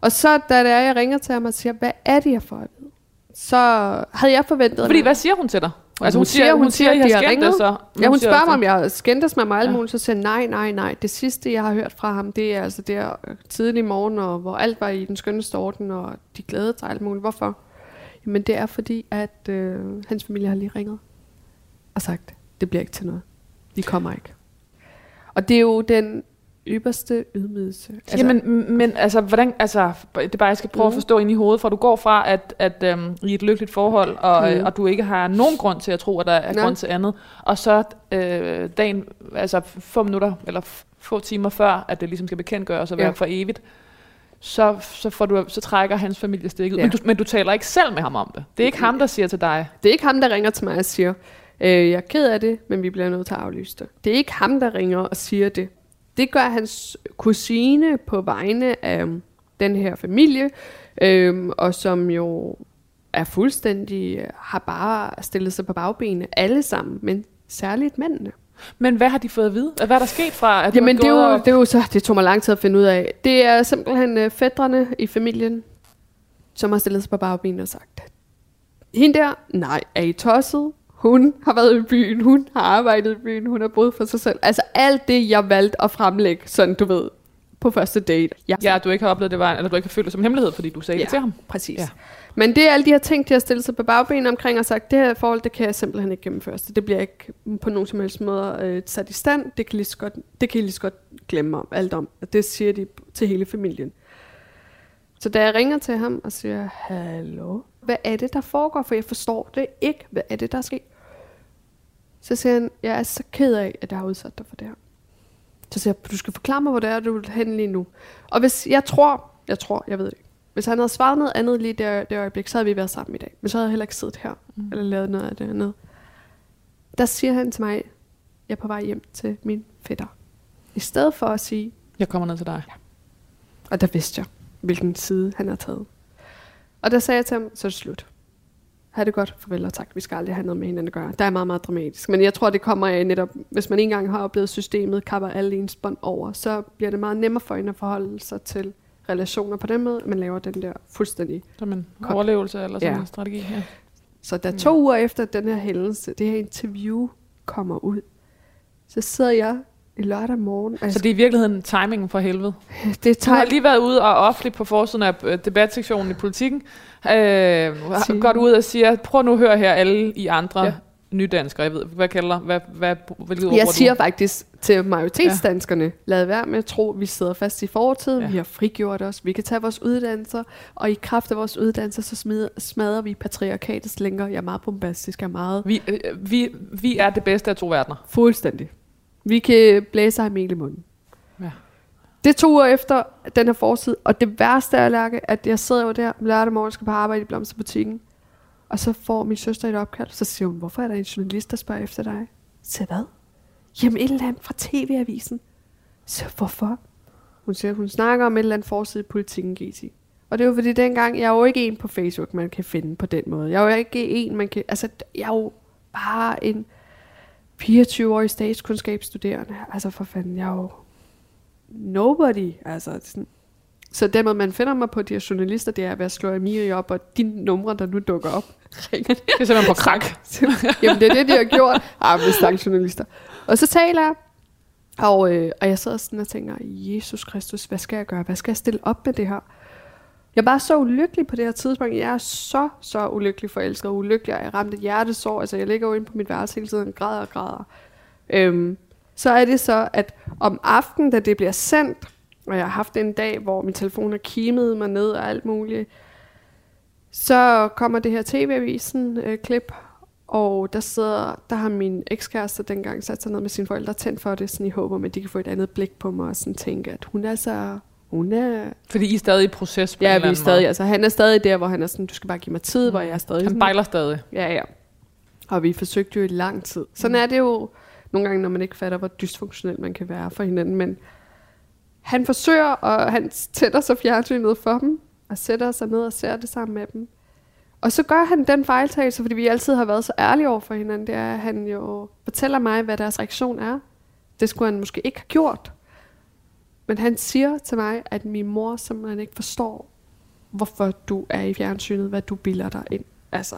og så, da det er, jeg ringer til ham og siger, hvad er det, jeg får at vide? Så havde jeg forventet... Fordi, hvad siger hun til dig? Altså, hun, hun siger, hun, siger, at de har ringet. Så. Hun ja, hun spørger mig, om jeg skændtes med mig ja. muligt. Så siger nej, nej, nej. Det sidste, jeg har hørt fra ham, det er altså der tidlig morgen, og hvor alt var i den skønneste orden, og de glædede sig alt muligt. Hvorfor? Jamen, det er fordi, at øh, hans familie har lige ringet og sagt, det bliver ikke til noget. De kommer ikke. Og det er jo den ypperste ydmygelse. Altså, Jamen, men altså, hvordan, altså, det er bare, jeg skal prøve mm. at forstå ind i hovedet, for du går fra, at, at øhm, i et lykkeligt forhold, og, mm. og du ikke har nogen grund til at tro, at der er Nej. grund til andet, og så øh, dagen, altså få minutter, eller få timer før, at det ligesom skal bekendtgøres og være ja. for evigt, så, så, får du, så trækker hans familie stikket. Ja. Men, du, men du taler ikke selv med ham om det. Det er ikke ham, der siger til dig. Det er ikke ham, der ringer til mig og siger, øh, jeg er ked af det, men vi bliver nødt til at aflyse det. Det er ikke ham, der ringer og siger det. Det gør hans kusine på vegne af den her familie, øhm, og som jo er fuldstændig, har bare stillet sig på bagbenene, alle sammen, men særligt mændene. Men hvad har de fået at vide? Hvad er der sket fra, at Jamen, det, er jo, det er jo så, det tog mig lang tid at finde ud af. Det er simpelthen uh, fædrene i familien, som har stillet sig på bagbenene og sagt, hende der, nej, er I tosset? Hun har været i byen, hun har arbejdet i byen, hun har boet for sig selv. Altså alt det, jeg valgte at fremlægge, sådan du ved, på første date. Jeg, Ja, du ikke har oplevet det var, eller du ikke har følt det som hemmelighed, fordi du sagde ja. det til ham. præcis. Ja. Ja. Men det er alle de her ting, de har stillet sig på bagbenene omkring og sagt, det her forhold, det kan jeg simpelthen ikke gennemføre. Så det bliver ikke på nogen som helst måde øh, sat i stand. Det kan, lige så godt, det kan I lige så godt glemme om, alt om. Og det siger de til hele familien. Så da jeg ringer til ham og siger, hallo, hvad er det, der foregår? For jeg forstår det ikke. Hvad er det, der er sket? Så siger han, jeg er så ked af, at jeg har udsat dig for det her. Så siger jeg, du skal forklare mig, hvor det er, du vil hen lige nu. Og hvis jeg tror, jeg tror, jeg ved det ikke. Hvis han havde svaret noget andet lige det, det øjeblik, så havde vi været sammen i dag. Men så havde jeg heller ikke siddet her, mm. eller lavet noget af det andet. Der siger han til mig, jeg er på vej hjem til min fætter. I stedet for at sige, Jeg kommer ned til dig. og der vidste jeg, hvilken side han har taget. Og der sagde jeg til ham, så er det slut. Ha' det godt, farvel og tak. Vi skal aldrig have noget med hinanden at gøre. Der er meget, meget dramatisk. Men jeg tror, det kommer af netop, hvis man ikke engang har oplevet systemet, kapper alle ens bånd over, så bliver det meget nemmere for en at forholde sig til relationer på den måde, man laver den der fuldstændig. Som en overlevelse eller sådan Ja. en strategi. Ja. Så da to uger efter den her hændelse, det her interview kommer ud, så sidder jeg lørdag morgen. Så det er i virkeligheden timingen for helvede. det Du har tager lige været ude og offentligt på forsiden af øh, debatsektionen i politikken. Øh, går du ud og siger, prøv nu at høre her alle I andre Ja. nydanskere. Jeg ved, hvad kalder, hvad, hvad, hvilket ord Jeg bruger siger du? faktisk til majoritetsdanskerne, ja. lad være med at tro, at vi sidder fast i fortiden, ja. Vi har frigjort os, vi kan tage vores uddannelser, og i kraft af vores uddannelser, så smider, smadrer vi patriarkatets længere. Jeg er meget bombastisk, jeg er meget Vi, øh, vi, vi er det bedste af to verdener. fuldstændig. Vi kan blæse mel i munden. Ja. Det er to uger efter den her forside, og det værste er, Lærke, at jeg sidder jo der lørdag morgen skal på arbejde i blomsterbutikken, og så får min søster et opkald, så siger hun, hvorfor er der en journalist, der spørger efter dig? Så hvad? Jamen et eller andet fra TV-avisen. Så hvorfor? Hun siger, hun snakker om et eller andet forside i politikken, GT. Og det er jo fordi dengang, jeg er jo ikke en på Facebook, man kan finde på den måde. Jeg er jo ikke en, man kan... Altså, jeg er jo bare en 24-årig statskundskabsstuderende. Altså for fanden, jeg er jo nobody. Altså, det sådan. Så den måde, man finder mig på, de her journalister, det er at slå Amiri op, og de numre, der nu dukker op, ringer de. Det er simpelthen på krak. Jamen, det er det, de har gjort. Ah, men stakkels journalister. Og så taler jeg, og, øh, og jeg sidder sådan og tænker, Jesus Kristus, hvad skal jeg gøre? Hvad skal jeg stille op med det her? Jeg er bare så ulykkelig på det her tidspunkt. Jeg er så, så ulykkelig forelsket og ulykkelig, og jeg ramte et hjertesår. Altså, jeg ligger jo inde på mit værelse hele tiden og græder og græder. Øhm, så er det så, at om aftenen, da det bliver sendt, og jeg har haft en dag, hvor min telefon har kimet mig ned og alt muligt, så kommer det her tv-avisen øh, klip, og der sidder, der har min ekskæreste dengang sat sig ned med sine forældre tændt for det, sådan i håb om, at de kan få et andet blik på mig og sådan tænke, at hun er så, hun er, Fordi I er stadig i proces på ja, vi er stadig, måde. altså han er stadig der, hvor han er sådan, du skal bare give mig tid, hvor jeg er stadig Han sådan, bejler stadig. Ja, ja. Og vi forsøgte jo i lang tid. Sådan er det jo nogle gange, når man ikke fatter, hvor dysfunktionel man kan være for hinanden. Men han forsøger, og han tænder sig fjernsynet for dem, og sætter sig ned og ser det sammen med dem. Og så gør han den fejltagelse, fordi vi altid har været så ærlige over for hinanden, det er, at han jo fortæller mig, hvad deres reaktion er. Det skulle han måske ikke have gjort. Men han siger til mig, at min mor simpelthen ikke forstår, hvorfor du er i fjernsynet, hvad du bilder dig ind. Altså,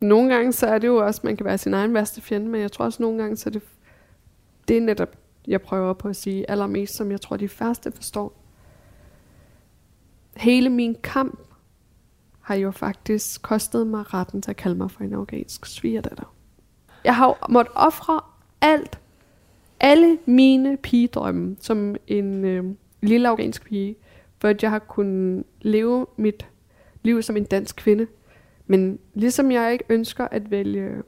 nogle gange så er det jo også, man kan være sin egen værste fjende, men jeg tror også nogle gange, så er det, det er netop, jeg prøver på at sige allermest, som jeg tror, de første forstår. Hele min kamp har jo faktisk kostet mig retten til at kalde mig for en afghansk svigerdatter. Jeg har jo måttet ofre alt, alle mine pigedrømme som en øh, lille afghansk pige, for at jeg har kunnet leve mit liv som en dansk kvinde. Men ligesom jeg ikke ønsker at vælge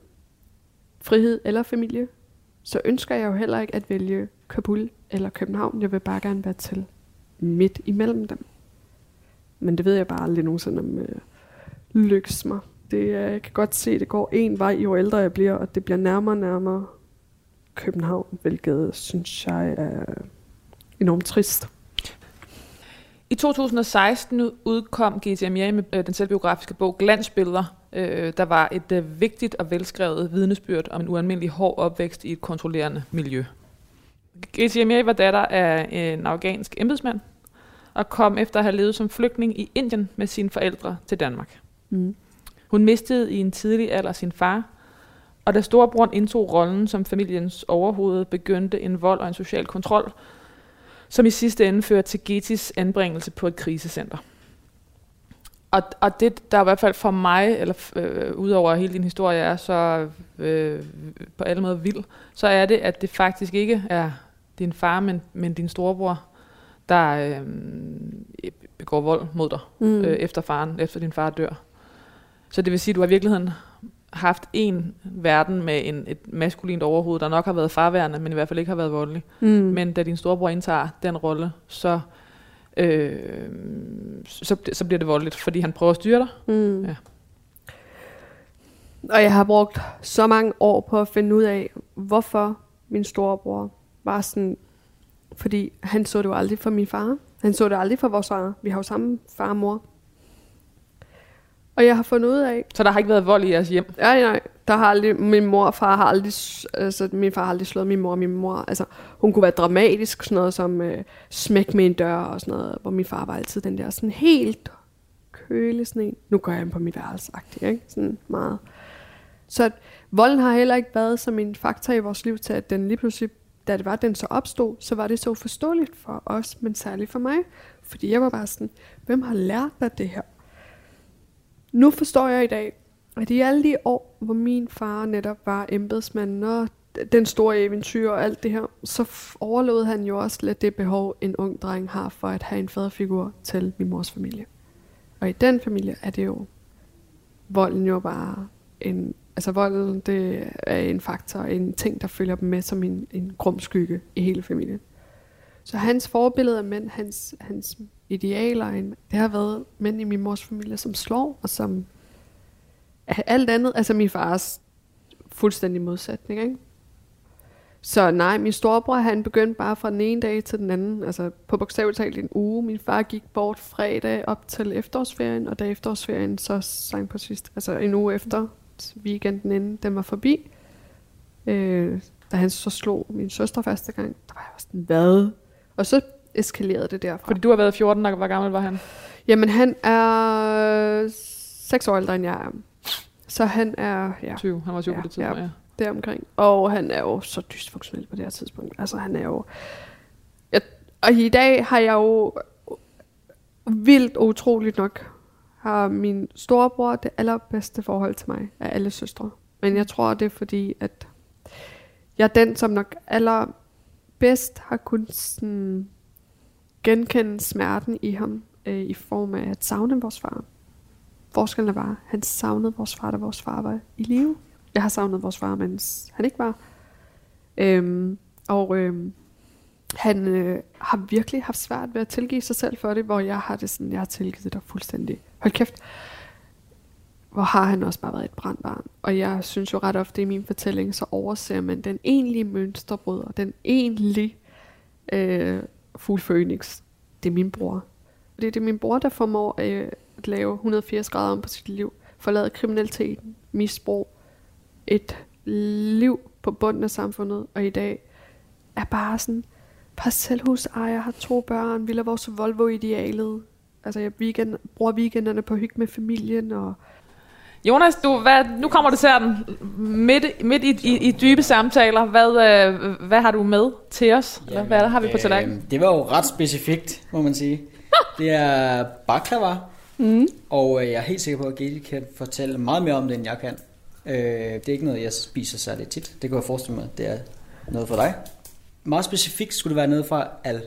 frihed eller familie, så ønsker jeg jo heller ikke at vælge Kabul eller København. Jeg vil bare gerne være til midt imellem dem. Men det ved jeg bare aldrig nogensinde om øh, lykkes mig. Det, jeg kan godt se, at det går en vej, jo ældre jeg bliver, og det bliver nærmere og nærmere København, hvilket synes jeg er enormt trist. I 2016 udkom G.T. Amiri med øh, den selvbiografiske bog Glansbilleder. Øh, der var et øh, vigtigt og velskrevet vidnesbyrd om en ualmindelig hård opvækst i et kontrollerende miljø. G.T. Amiri var datter af en afghansk embedsmand og kom efter at have levet som flygtning i Indien med sine forældre til Danmark. Mm. Hun mistede i en tidlig alder sin far, og da storebroren indtog rollen som familiens overhoved, begyndte en vold og en social kontrol, som i sidste ende førte til Getis anbringelse på et krisecenter. Og, og det, der i hvert fald for mig, eller øh, udover hele din historie er så øh, på alle måder vild, så er det, at det faktisk ikke er din far, men, men din storebror, der øh, begår vold mod dig mm. øh, efter faren, efter din far dør. Så det vil sige, at du har i virkeligheden haft en verden med en, et maskulint overhoved, der nok har været farværende, men i hvert fald ikke har været voldelig. Mm. Men da din storebror indtager den rolle, så, øh, så, så bliver det voldeligt, fordi han prøver at styre dig. Mm. Ja. Og jeg har brugt så mange år på at finde ud af, hvorfor min storebror var sådan, fordi han så det jo aldrig for min far. Han så det aldrig for vores far. Vi har jo samme far og mor. Og jeg har fundet ud af... Så der har ikke været vold i jeres hjem? Nej, nej. Der har aldrig, min mor og far har aldrig, altså min far har aldrig slået min mor min mor. Altså, hun kunne være dramatisk, sådan noget som øh, smæk med en dør og sådan noget, hvor min far var altid den der sådan helt kølig sådan en. Nu går jeg ind på mit værelse, ikke? Sådan meget. Så volden har heller ikke været som en faktor i vores liv til, at den lige pludselig, da det var, den så opstod, så var det så forståeligt for os, men særligt for mig. Fordi jeg var bare sådan, hvem har lært dig det her? Nu forstår jeg i dag, at i alle de år, hvor min far netop var embedsmand og den store eventyr og alt det her, så overlod han jo også lidt det behov, en ung dreng har for at have en faderfigur til min mors familie. Og i den familie er det jo volden jo bare en, altså volden det er en faktor, en ting, der følger dem med som en, en grum skygge i hele familien. Så hans forbillede af mænd, hans, hans idealer, en, det har været mænd i min mors familie, som slår, og som alt andet, altså min fars fuldstændig modsætning, ikke? Så nej, min storebror, han begyndte bare fra den ene dag til den anden, altså på bogstaveligt talt en uge. Min far gik bort fredag op til efterårsferien, og da efterårsferien så sang på sidst, altså en uge efter, weekenden inden den var forbi, øh, da han så slog min søster første gang, der var jeg sådan, hvad? Og så eskalerede det derfra. Fordi du har været 14, og hvor gammel var han? Jamen, han er 6 år ældre, end jeg er. Så han er... Ja, 20, han var 20 ja, på det tidspunkt, ja. ja. omkring. Og han er jo så dysfunktionel på det her tidspunkt. Altså, han er jo... Jeg, og i dag har jeg jo vildt utroligt nok har min storebror det allerbedste forhold til mig af alle søstre. Men jeg tror, det er fordi, at jeg er den, som nok allerbedst har kunnet sådan genkende smerten i ham øh, i form af at savne vores far. Forskellen var, at han savnede vores far, da vores far var i live. Jeg har savnet vores far, mens han ikke var. Øhm, og øhm, han øh, har virkelig haft svært ved at tilgive sig selv for det, hvor jeg har det sådan, jeg har tilgivet dig fuldstændig. Hold kæft. Hvor har han også bare været et brandbarn. Og jeg synes jo ret ofte i min fortælling, så overser man den egentlige mønsterbryder, den egentlige øh, Fugl Phoenix, det er min bror. Det er det min bror, der formår øh, at lave 180 grader om på sit liv. Forlade kriminaliteten, misbrug, et liv på bunden af samfundet, og i dag er bare sådan, parcelhusejer, har to børn, vi lader vores Volvo-idealet. Altså jeg weekend, bruger weekenderne på at hygge med familien, og Jonas, du, hvad, nu kommer det den midt, midt i, i, i dybe samtaler. Hvad, øh, hvad har du med til os? Jamen, hvad har vi på tallerkenen? Øh, det var jo ret specifikt, må man sige. det er baklava, mm. og øh, jeg er helt sikker på, at Gedi kan fortælle meget mere om det, end jeg kan. Øh, det er ikke noget, jeg spiser særlig tit. Det kan jeg forestille mig, det er noget for dig. Meget specifikt skulle det være noget fra Al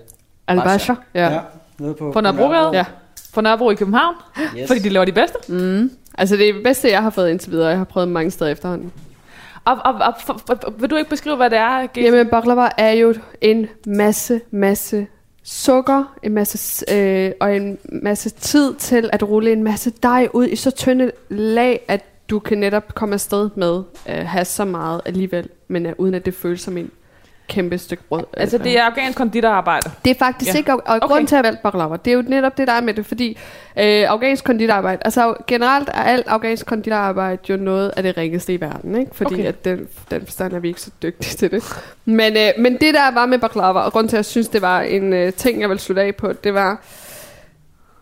Al ja. ja. Noget på, på Nørrebrogade? Ja. På Nørrebro i København? Yes. Fordi de laver de bedste? Mm. Altså det er det bedste, jeg har fået indtil videre. Jeg har prøvet mange steder efterhånden. Og, og, og for, for, vil du ikke beskrive, hvad det er? Gæs? Jamen, baklava er jo en masse, masse sukker, en masse, øh, og en masse tid til at rulle en masse dej ud i så tynde lag, at du kan netop komme afsted med at øh, have så meget alligevel, men uh, uden at det føles som en kæmpe stykke brød. Altså, det er afghansk konditorarbejde? Det er faktisk ja. ikke, og, okay. grunden til at valgt baklava, det er jo netop det, der er med det, fordi øh, afghansk konditorarbejde, altså generelt er alt afghansk konditorarbejde jo noget af det ringeste i verden, ikke? fordi okay. at den, den forstand er vi ikke så dygtige til det. Men, øh, men det der var med baklava, og grunden til at jeg synes, det var en øh, ting, jeg vil slutte af på, det var,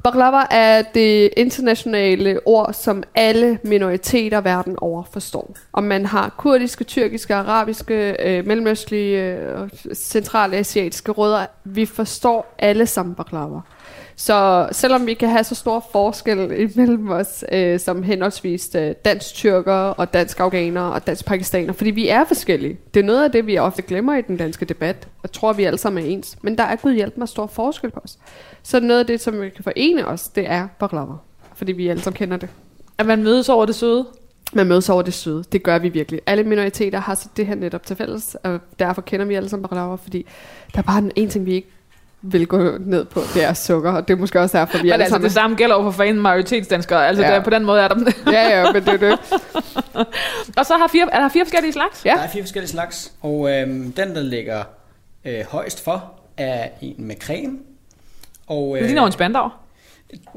Baklava er det internationale ord, som alle minoriteter verden over forstår. Om man har kurdiske, tyrkiske, arabiske, øh, mellemøstlige øh, og centralasiatiske rødder, vi forstår alle sammen baklava. Så selvom vi kan have så stor forskel imellem os, øh, som henholdsvis øh, dansk-tyrker og dansk-afghanere og dansk-pakistaner, fordi vi er forskellige. Det er noget af det, vi ofte glemmer i den danske debat, og tror, vi alle sammen er ens. Men der er gud hjælp med stor forskel på os. Så noget af det, som vi kan forene os, det er baklava. Fordi vi alle sammen kender det. At man mødes over det søde. Man mødes over det søde. Det gør vi virkelig. Alle minoriteter har så det her netop til fælles, og derfor kender vi alle sammen baklava, fordi der er bare en ting, vi ikke vil gå ned på, det er sukker, og det er måske også derfor, vi Men alle altså, sammen... det samme gælder over for fan majoritetsdanskere. Altså, Ja. der, på den måde er der Ja, ja, men det er det. Og så har fire, er der fire forskellige slags? Ja. Der er fire forskellige slags, og øhm, den, der ligger øh, højst for, er en med creme. Og, Det ligner jo en spandau.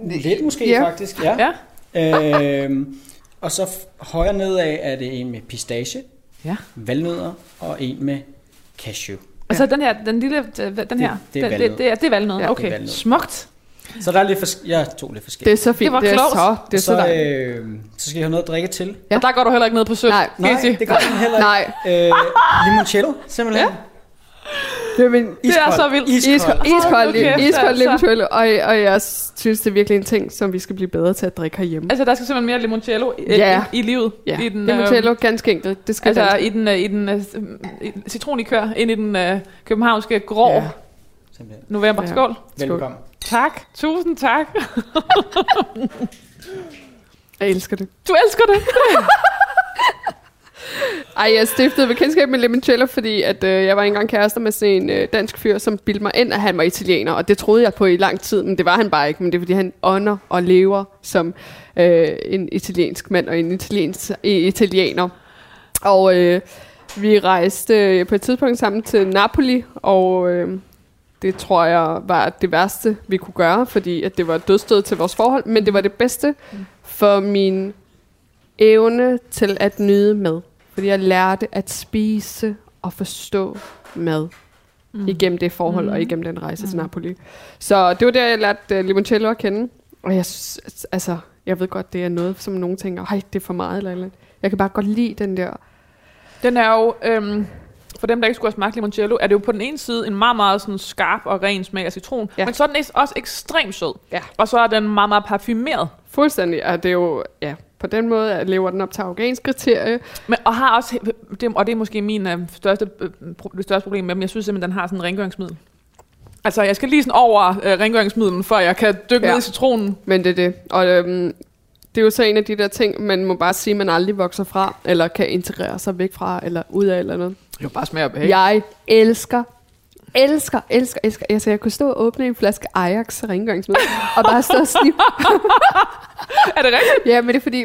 Lidt måske Ja. ja. faktisk, ja. Ja. øhm, og så højere nedad er det en med pistache, Ja. valnødder og en med cashew. Og så den her, den lille, den her, det er den, valnød. det, det, er, det er valnød. Ja, det er okay, valnød. smukt. Så der er lidt fors- jeg tog lidt Det forskelligt. er så fint. Det var det er close. så, det er så, så, øh, så skal jeg have noget at drikke til. Ja. Og der går du heller ikke ned på sødt. Nej. jeg Nej, det gør den heller ikke. Nej, Øh, limoncello, simpelthen. Ja. Det er min Det er så vildt. Iskold. iskold, iskold, kæft, iskold altså. limoncello, og, og jeg synes, det er virkelig en ting, som vi skal blive bedre til at drikke herhjemme. Altså, der skal simpelthen mere limoncello i, Ja. i, i livet. Ja, I den, limoncello, ganske enkelt. Det skal Altså, i den, øh, i den øh, citronikør ind i den øh, københavnske grå Ja. ja. Simpelthen. november. Ja. Skål. Velkommen. Tak. Tusind tak. Jeg elsker det. Du elsker det. Ej, jeg stiftede bekendtskab med limoncello, fordi at, øh, jeg var engang kærester med sådan en øh, dansk fyr, som bildte mig ind, at han var italiener. Og det troede jeg på i lang tid, men det var han bare ikke. Men det er, fordi han ånder og lever som øh, en italiensk mand og en italiensk, italiener. Og øh, vi rejste øh, på et tidspunkt sammen til Napoli, og øh, det tror jeg var det værste, vi kunne gøre, fordi at det var et dødstød til vores forhold, men det var det bedste for min evne til at nyde mad. Fordi jeg lærte at spise og forstå mad mm. igennem det forhold mm. og igennem den rejse mm. til Napoli. Så det var der, jeg lærte uh, limoncello at kende. Og jeg, altså, jeg ved godt, det er noget, som nogen tænker, hej, det er for meget eller et eller andet. Jeg kan bare godt lide den der. Den er jo, øhm, for dem, der ikke skulle have smagt limoncello, er det jo på den ene side en meget, meget sådan skarp og ren smag af citron. Ja. Men så er den også ekstremt sød. Ja. Og så er den meget, meget parfumeret. Fuldstændig, og det er jo, ja, på den måde at lever den op til afghansk kriterie. Men, og har også, det, og det er måske min øh, største, øh, største problem med dem, jeg synes simpelthen, den har sådan en rengøringsmiddel. Altså, jeg skal lige sådan over øh, rengøringsmiddelen, før jeg kan dykke Ja. ned i citronen. Men det er det. Og øhm, det er jo så en af de der ting, man må bare sige, man aldrig vokser fra, eller kan integrere sig væk fra, eller ud af eller noget. Jo bare smag og behag. Jeg elsker, elsker, elsker, elsker. Altså, jeg kunne stå og åbne en flaske Ajax rengøringsmiddel, og bare stå og. Er det rigtigt? Ja, men det er fordi,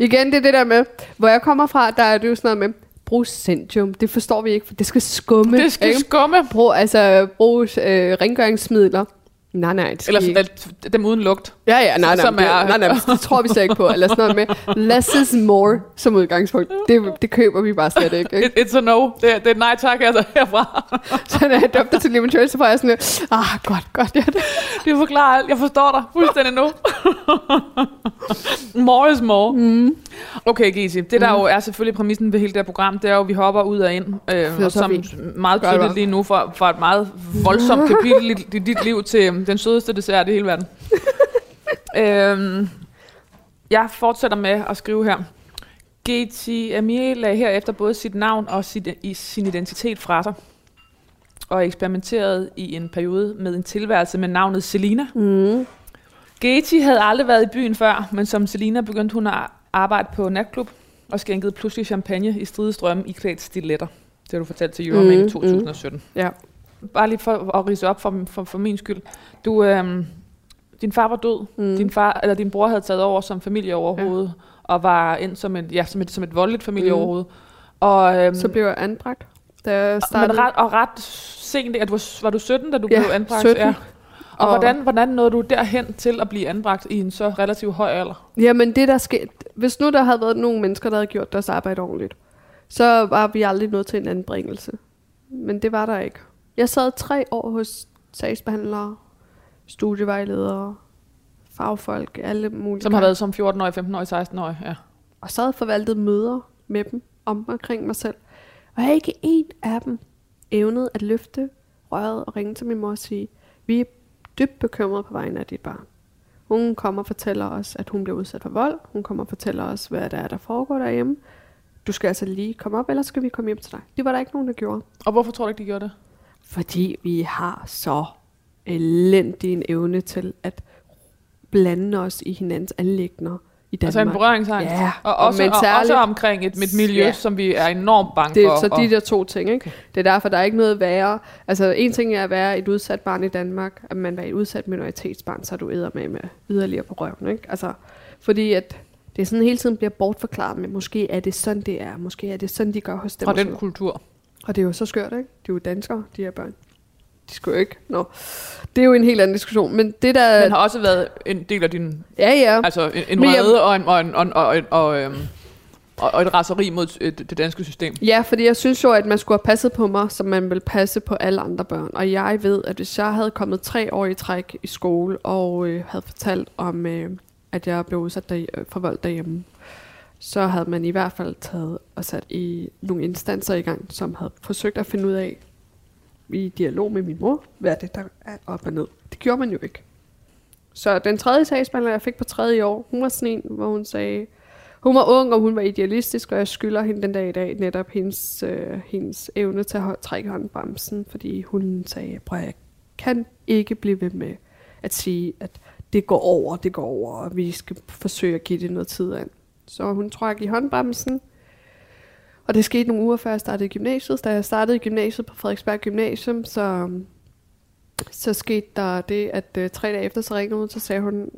igen, det er det der med, hvor jeg kommer fra, der er det jo sådan noget med, brug Centium. Det forstår vi ikke, for det skal skumme. Det skal ikke? skumme. Brug, altså, brug øh, rengøringsmidler. Nej, nej, det Eller sådan, at dem uden lugt. Ja, ja, nej, nej, Som det, er- nej, nej, det tror vi slet ikke på. Eller sådan noget med, less is more som udgangspunkt. Det, det køber vi bare slet ikke. ikke? It, it's a no. Det, det er nej tak altså herfra. Så når jeg døbte til limoncello, så får jeg sådan, ah, godt, godt, ja, det. Forklarer alt. Jeg forstår dig fuldstændig nu. more is more. Mm. Okay, Giti. Det der jo er selvfølgelig præmissen ved hele det her program, det er jo, at vi hopper ud og ind. Øh, og som fint. meget tydeligt lige nu for, for et meget voldsomt kapitel i, dit liv til den sødeste dessert i hele verden. øhm, jeg fortsætter med at skrive her. Geti Amir lagde herefter både sit navn og sit, i sin identitet fra sig og eksperimenterede i en periode med en tilværelse med navnet Selina. Mm. Geti havde aldrig været i byen før, men som Selina begyndte hun at arbejde på natklub og skænkede pludselig champagne i stridestrømme i klædt stiletter. Det har du fortalt til Euroman Mm, i 2017. Ja. Bare lige for at rise op for, for, for min skyld. Du, øhm, din far var død. Mm. Din, far, eller din bror havde taget over som familieoverhoved, ja. og var ind som et, ja, som et, som et voldeligt familieoverhoved. Og, øhm, Så blev jeg anbragt, da jeg men startede. ret, og ret sent, at du var, var du 17, da du Ja, blev anbragt? 17. Ja. Og, Og- hvordan, hvordan nåede du derhen til at blive anbragt i en så relativt høj alder? Jamen det der skete, hvis nu der havde været nogle mennesker, der havde gjort deres arbejde ordentligt, så var vi aldrig nået til en anbringelse. Men det var der ikke. Jeg sad tre år hos sagsbehandlere, studievejledere, fagfolk, alle mulige. Som har været som 14-årig, 15-årig, 16-årig. Ja. Og jeg forvaltet møder med dem om omkring mig selv. Og jeg ikke en af dem evnet at løfte røret og ringe til min mor og sige, vi er dybt bekymrede på vegne af dit barn. Hun kommer og fortæller os, at hun bliver udsat for vold. Hun kommer og fortæller os, hvad der er, der foregår derhjemme. Du skal altså lige komme op, ellers skal vi komme hjem til dig. Det var der ikke nogen, der gjorde. Og hvorfor tror du ikke, de gjorde det? Fordi vi har så elendig en evne til at blande os i hinandens anlægner i Danmark. Altså en berøringsangst. Ja, og, og også, men og, særligt- også omkring et, et miljø, Ja. som vi er enormt bange Det er for. så og- de der to ting, ikke? Det er derfor, der er ikke noget værre. Altså, en ting er at være et udsat barn i Danmark, at man er et udsat minoritetsbarn, så er du æder med med yderligere på røven, ikke? Altså, fordi at det er sådan hele tiden bliver bortforklaret med, måske er det sådan, det er, måske er det sådan, de gør hos dem. og den kultur. Og det er jo så skørt, ikke? De er jo danskere, de her børn. De skulle jo ikke. Nå. Det er jo en helt anden diskussion. Men det der... Den har også været en del af din, Ja, ja. altså en, en Men jeg- vrede og, en, og, en, og, og, og, øhm, og, og et raseri mod øh, det, det danske system. Ja, fordi jeg synes jo, at man skulle have passet på mig, som man vil passe på alle andre børn. Og jeg ved, at hvis jeg havde kommet tre år i træk i skole, og øh, havde fortalt om, øh, at jeg blev udsat der, øh, for vold derhjemme, så havde man i hvert fald taget og sat i nogle instanser i gang, som havde forsøgt at finde ud af, i dialog med min mor, hvad er det, der er op og ned. Det gjorde man jo ikke. Så den tredje sagsbehandler, jeg fik på tredje år, hun var sådan en, hvor hun sagde, hun var ung, og hun var idealistisk, og jeg skylder hende den dag i dag netop hendes, øh, hendes evne til at trække håndbremsen, fordi hun sagde, prøv jeg kan ikke blive ved med at sige, at det går over, det går over, og vi skal forsøge at give det noget tid an. Så hun trak i håndbremsen, og det skete nogle uger før jeg startede gymnasiet. Da jeg startede gymnasiet på Frederiksberg Gymnasium, så, så skete der det, at uh, tre dage efter, så ringede hun, så sagde hun,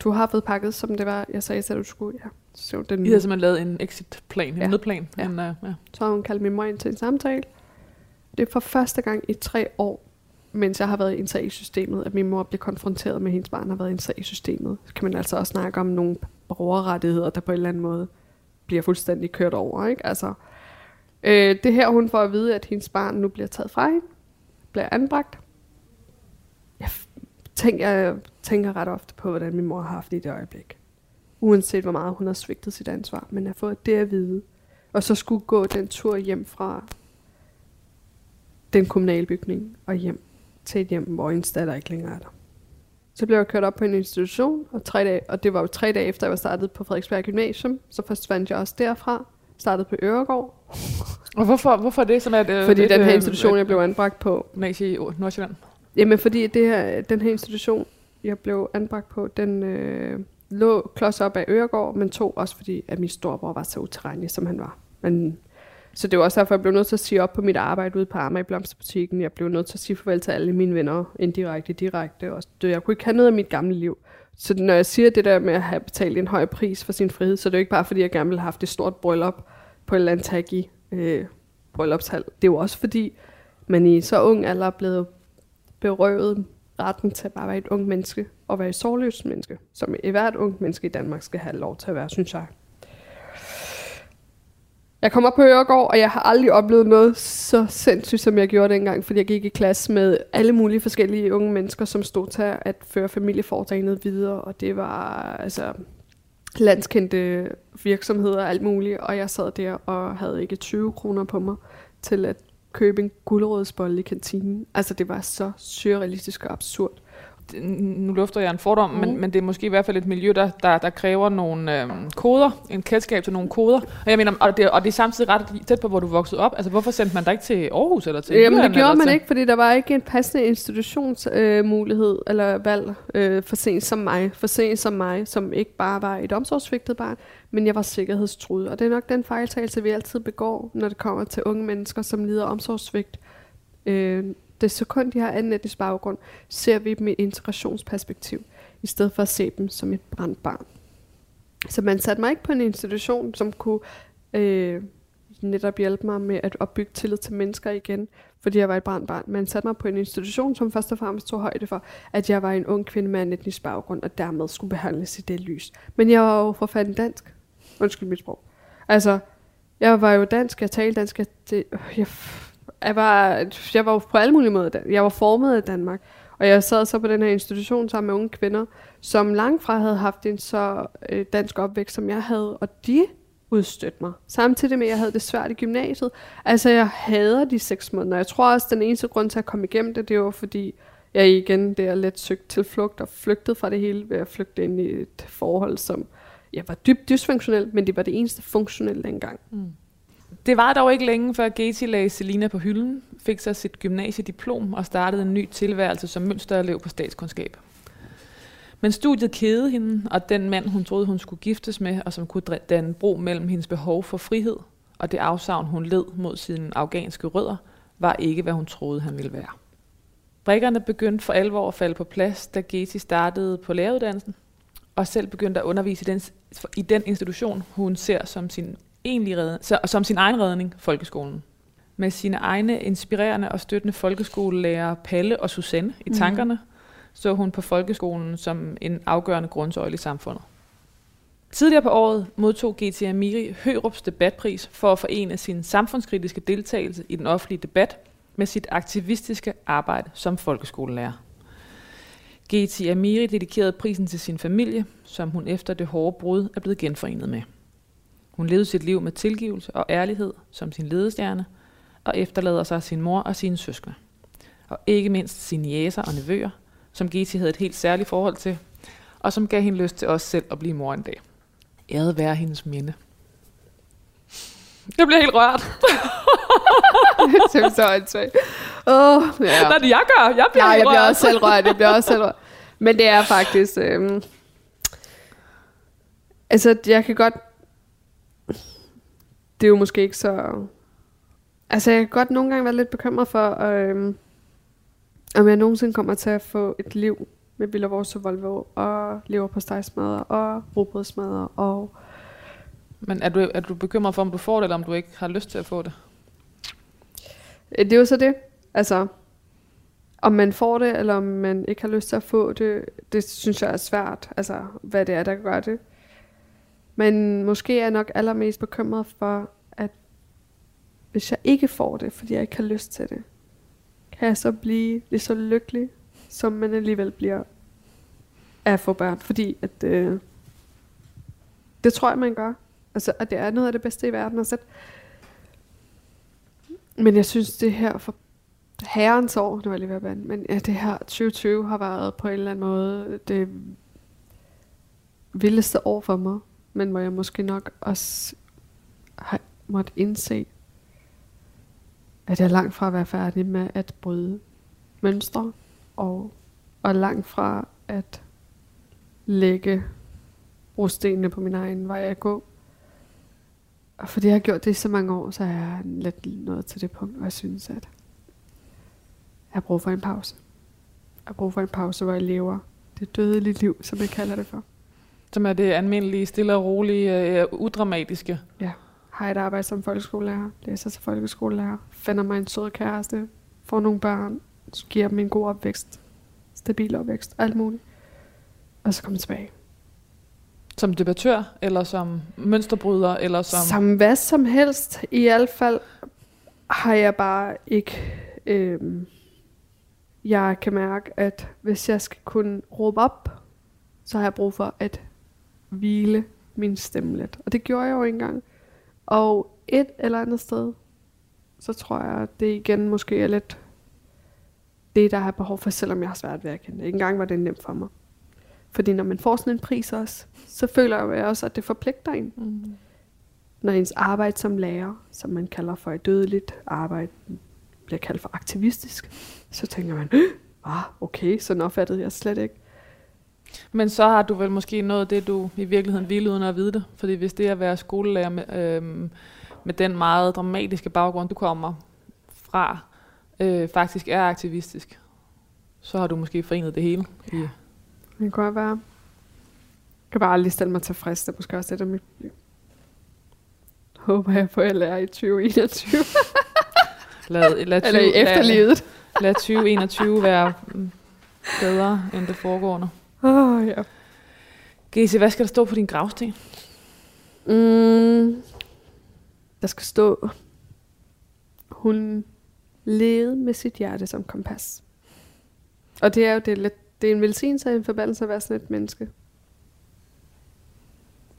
du har fået pakket, som det var, jeg sagde til, du skulle. Ja. Så, den, I havde simpelthen lavet en exit-plan, en Ja. nødplan. Ja. En, uh, ja. så har hun kaldt min mor ind til en samtale. Det er for første gang i tre år, mens jeg har været i i systemet, at min mor bliver konfronteret med, at hendes barn har været i i systemet. Så kan man altså også snakke om nogle borgerrettigheder, der på en eller anden måde bliver fuldstændig kørt over. Ikke? Altså, øh, det her, hun får at vide, at hendes barn nu bliver taget fra hende, bliver anbragt. Jeg f- tænker, jeg tænker ret ofte på, hvordan min mor har haft det i det øjeblik. Uanset hvor meget hun har svigtet sit ansvar, men at få det at vide, og så skulle gå den tur hjem fra den kommunale bygning og hjem til et hjem, hvor en datter ikke længere er der. Så blev jeg kørt op på en institution, og, tre dage, og det var jo tre dage efter, jeg var startet på Frederiksberg Gymnasium. Så forsvandt jeg også derfra. Startede på Øregård, Og hvorfor, hvorfor det? Som er et, øh, fordi et, den her øh, institution, et jeg blev anbragt på, Gymnasie i Nordsjælland. Jamen fordi det her, den her institution, jeg blev anbragt på, den øh, lå klods op af Øregård, men tog også fordi, at min storebror var så utilregnelig, som han var. Men, så det var også derfor, jeg blev nødt til at sige op på mit arbejde ude på Amager i Blomsterbutikken. Jeg blev nødt til at sige farvel til alle mine venner, indirekte, direkte. Også. Det, jeg kunne ikke have noget af mit gamle liv. Så når jeg siger det der med at have betalt en høj pris for sin frihed, så er det jo ikke bare fordi, jeg gerne ville have haft et stort bryllup på en eller andet tag i øh, bryllupshal. Det er jo også fordi, man i så ung alder er blevet berøvet retten til at bare være et ung menneske og være et sårløst menneske, som hvert ungt menneske i Danmark skal have lov til at være, synes jeg. Jeg kom op på Øregård, og jeg har aldrig oplevet noget så sindssygt, som jeg gjorde dengang, fordi jeg gik i klasse med alle mulige forskellige unge mennesker, som stod til at føre familieforetagendet videre, og det var altså landskendte virksomheder og alt muligt, og jeg sad der og havde ikke 20 kroner på mig til at købe en gulerodsbolle i kantinen. Altså det var så surrealistisk og absurd. Nu lufter jeg en fordom, mm. Men, men det er måske i hvert fald et miljø, der, der, der kræver nogle øhm, koder, en kendskab til nogle koder. Og jeg mener, og det, og det er samtidig ret tæt på, hvor du voksede op. Altså, hvorfor sendte man dig ikke til Aarhus eller til Jamen det gjorde man til, ikke, fordi der var ikke en passende institutionsmulighed øh, eller valg øh, for sent som mig. For sent som mig, som ikke bare var et omsorgsvigtet barn, men jeg var sikkerhedstruet. Og det er nok den fejltagelse, vi altid begår, når det kommer til unge mennesker, som lider omsorgsvigt. Øh, det sekund, de har anden etnisk baggrund, ser vi dem i et integrationsperspektiv, i stedet for at se dem som et brændt barn. Så man satte mig ikke på en institution, som kunne øh, netop hjælpe mig med at opbygge tillid til mennesker igen, fordi jeg var et brændt barn. Man satte mig på en institution, som først og fremmest tog højde for, at jeg var en ung kvinde med en etnisk baggrund, og dermed skulle behandles i det lys. Men jeg var jo for fanden dansk. Undskyld mit sprog. Altså, jeg var jo dansk, jeg talte dansk, jeg, det, jeg, jeg, var, jeg var på alle mulige måder, jeg var formet i Danmark, og jeg sad så på den her institution sammen med unge kvinder, som langt fra havde haft en så øh, dansk opvækst, som jeg havde, og de udstødte mig. Samtidig med, at jeg havde det svært i gymnasiet. Altså, jeg hader de seks måneder. Jeg tror også, at den eneste grund til at komme igennem det, det var fordi, jeg igen der let søgt til flugt og flygtede fra det hele ved at flygte ind i et forhold, som jeg var dybt dysfunktionelt, men det var det eneste funktionelle dengang. Mm. Det var dog ikke længe, før Gaty lagde Selina på hylden, fik sig sit gymnasiediplom og startede en ny tilværelse som mønsterelev på statskundskab. Men studiet kædede hende, og den mand, hun troede, hun skulle giftes med, og som kunne danne bro mellem hendes behov for frihed og det afsavn, hun led mod sine afghanske rødder, var ikke, hvad hun troede, han ville være. Brikkerne begyndte for alvor at falde på plads, da Geti startede på læreruddannelsen, og selv begyndte at undervise i den, i den institution, hun ser som sin, egentlige redning, som sin egen redning, folkeskolen. Med sine egne inspirerende og støttende folkeskolelærer Palle og Susanne i mhm. tankerne, mm så hun på folkeskolen som en afgørende grundsøjle i samfundet. Tidligere på året modtog GT Amiri Hørups debatpris for at forene sin samfundskritiske deltagelse i den offentlige debat med sit aktivistiske arbejde som folkeskolelærer. GT Amiri dedikerede prisen til sin familie, som hun efter det hårde brud er blevet genforenet med. Hun levede sit liv med tilgivelse og ærlighed som sin ledestjerne, og efterlader sig sin mor og sine søskende. Og ikke mindst sine jæser og nevøer, som Giti havde et helt særligt forhold til, og som gav hende lyst til os selv at blive mor en dag. Æret være hendes minde. Jeg bliver helt rørt. det er så åndssvagt. Oh, ja. Hvad det jeg gør? Jeg bliver ja, jeg bliver også selv rørt. Jeg bliver også selv rørt. Men det er faktisk... Øhm, altså, jeg kan godt... Det er jo måske ikke så... Altså, jeg kan godt nogle gange være lidt bekymret for... Øhm, om jeg nogensinde kommer til at få et liv med Villavors og Volvo, og lever på stegsmadder, og robrødsmadder, og... Men er du, er du bekymret for, om du får det, eller om du ikke har lyst til at få det? Øh, det er jo så det. Altså, om man får det, eller om man ikke har lyst til at få det, det synes jeg er svært. Altså, hvad det er, der gør det. Men måske er jeg nok allermest bekymret for, at hvis jeg ikke får det, fordi jeg ikke har lyst til det, kan jeg så blive lige så lykkelig, som man alligevel bliver af at få børn. Fordi at, øh, det tror jeg, man gør. Altså, at det er noget af det bedste i verden at sætte. Men jeg synes, det her for herrens år, det var lige ved at bande, men ja, det her 2020 har været på en eller anden måde det vildeste år for mig. Men hvor jeg måske nok også har måtte indse, at jeg er langt fra at være færdig med at bryde mønstre, og, og langt fra at lægge brostenene på min egen vej at gå. Og fordi jeg har gjort det i så mange år, så er jeg lidt nået til det punkt, hvor jeg synes, at jeg har brug for en pause. Jeg har brug for en pause, hvor jeg lever det dødelige liv, som jeg kalder det for. Som er det almindelige, stille og rolige, uh, udramatiske. Ja har et arbejde som folkeskolelærer, læser til folkeskolelærer, finder mig en sød kæreste, får nogle børn, giver dem en god opvækst, stabil opvækst, alt muligt. Og så kommer tilbage. Som debattør, eller som mønsterbryder, eller som... Som hvad som helst. I hvert fald har jeg bare ikke... Øhm, jeg kan mærke, at hvis jeg skal kunne råbe op, så har jeg brug for at hvile min stemme lidt. Og det gjorde jeg jo engang. Og et eller andet sted, så tror jeg, at det igen måske er lidt det, der har behov for, selvom jeg har svært ved at kende det. Ikke engang var det nemt for mig. Fordi når man får sådan en pris også, så føler jeg også, at det forpligter en. Mm. Når ens arbejde som lærer, som man kalder for et dødeligt arbejde, bliver kaldt for aktivistisk, så tænker man, ah, okay, så opfattede jeg slet ikke. Men så har du vel måske noget det, du i virkeligheden ville uden at vide det. Fordi hvis det at være skolelærer med, øh, med den meget dramatiske baggrund, du kommer fra, øh, faktisk er aktivistisk, så har du måske forenet det hele. Ja. Det kan godt være. Jeg kan bare aldrig stille mig tilfreds. Det er måske også det, der mit. Håber jeg på, at jeg lærer i 2021. lad, lad 20, Eller i efterlivet. Lad, lad 2021 være bedre end det foregående. Åh, oh, ja. Gese, hvad skal der stå på din gravsten? Mm, der skal stå, hun levede med sit hjerte som kompas. Og det er jo det lidt, det er en velsignelse og en forbandelse at være sådan et menneske.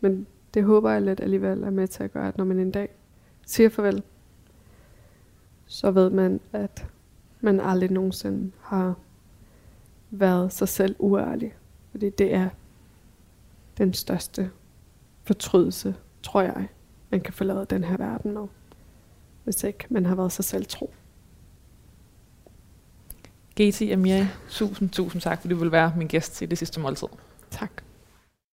Men det håber jeg lidt alligevel er med til at gøre, at når man en dag siger farvel, så ved man, at man aldrig nogensinde har været sig selv uærlig. Fordi det er den største fortrydelse, tror jeg, man kan forlade den her verden med. Hvis ikke man har været sig selv tro. Geti Amiri, tusind, tusind tak, fordi du vil være min gæst i det sidste måltid. Tak.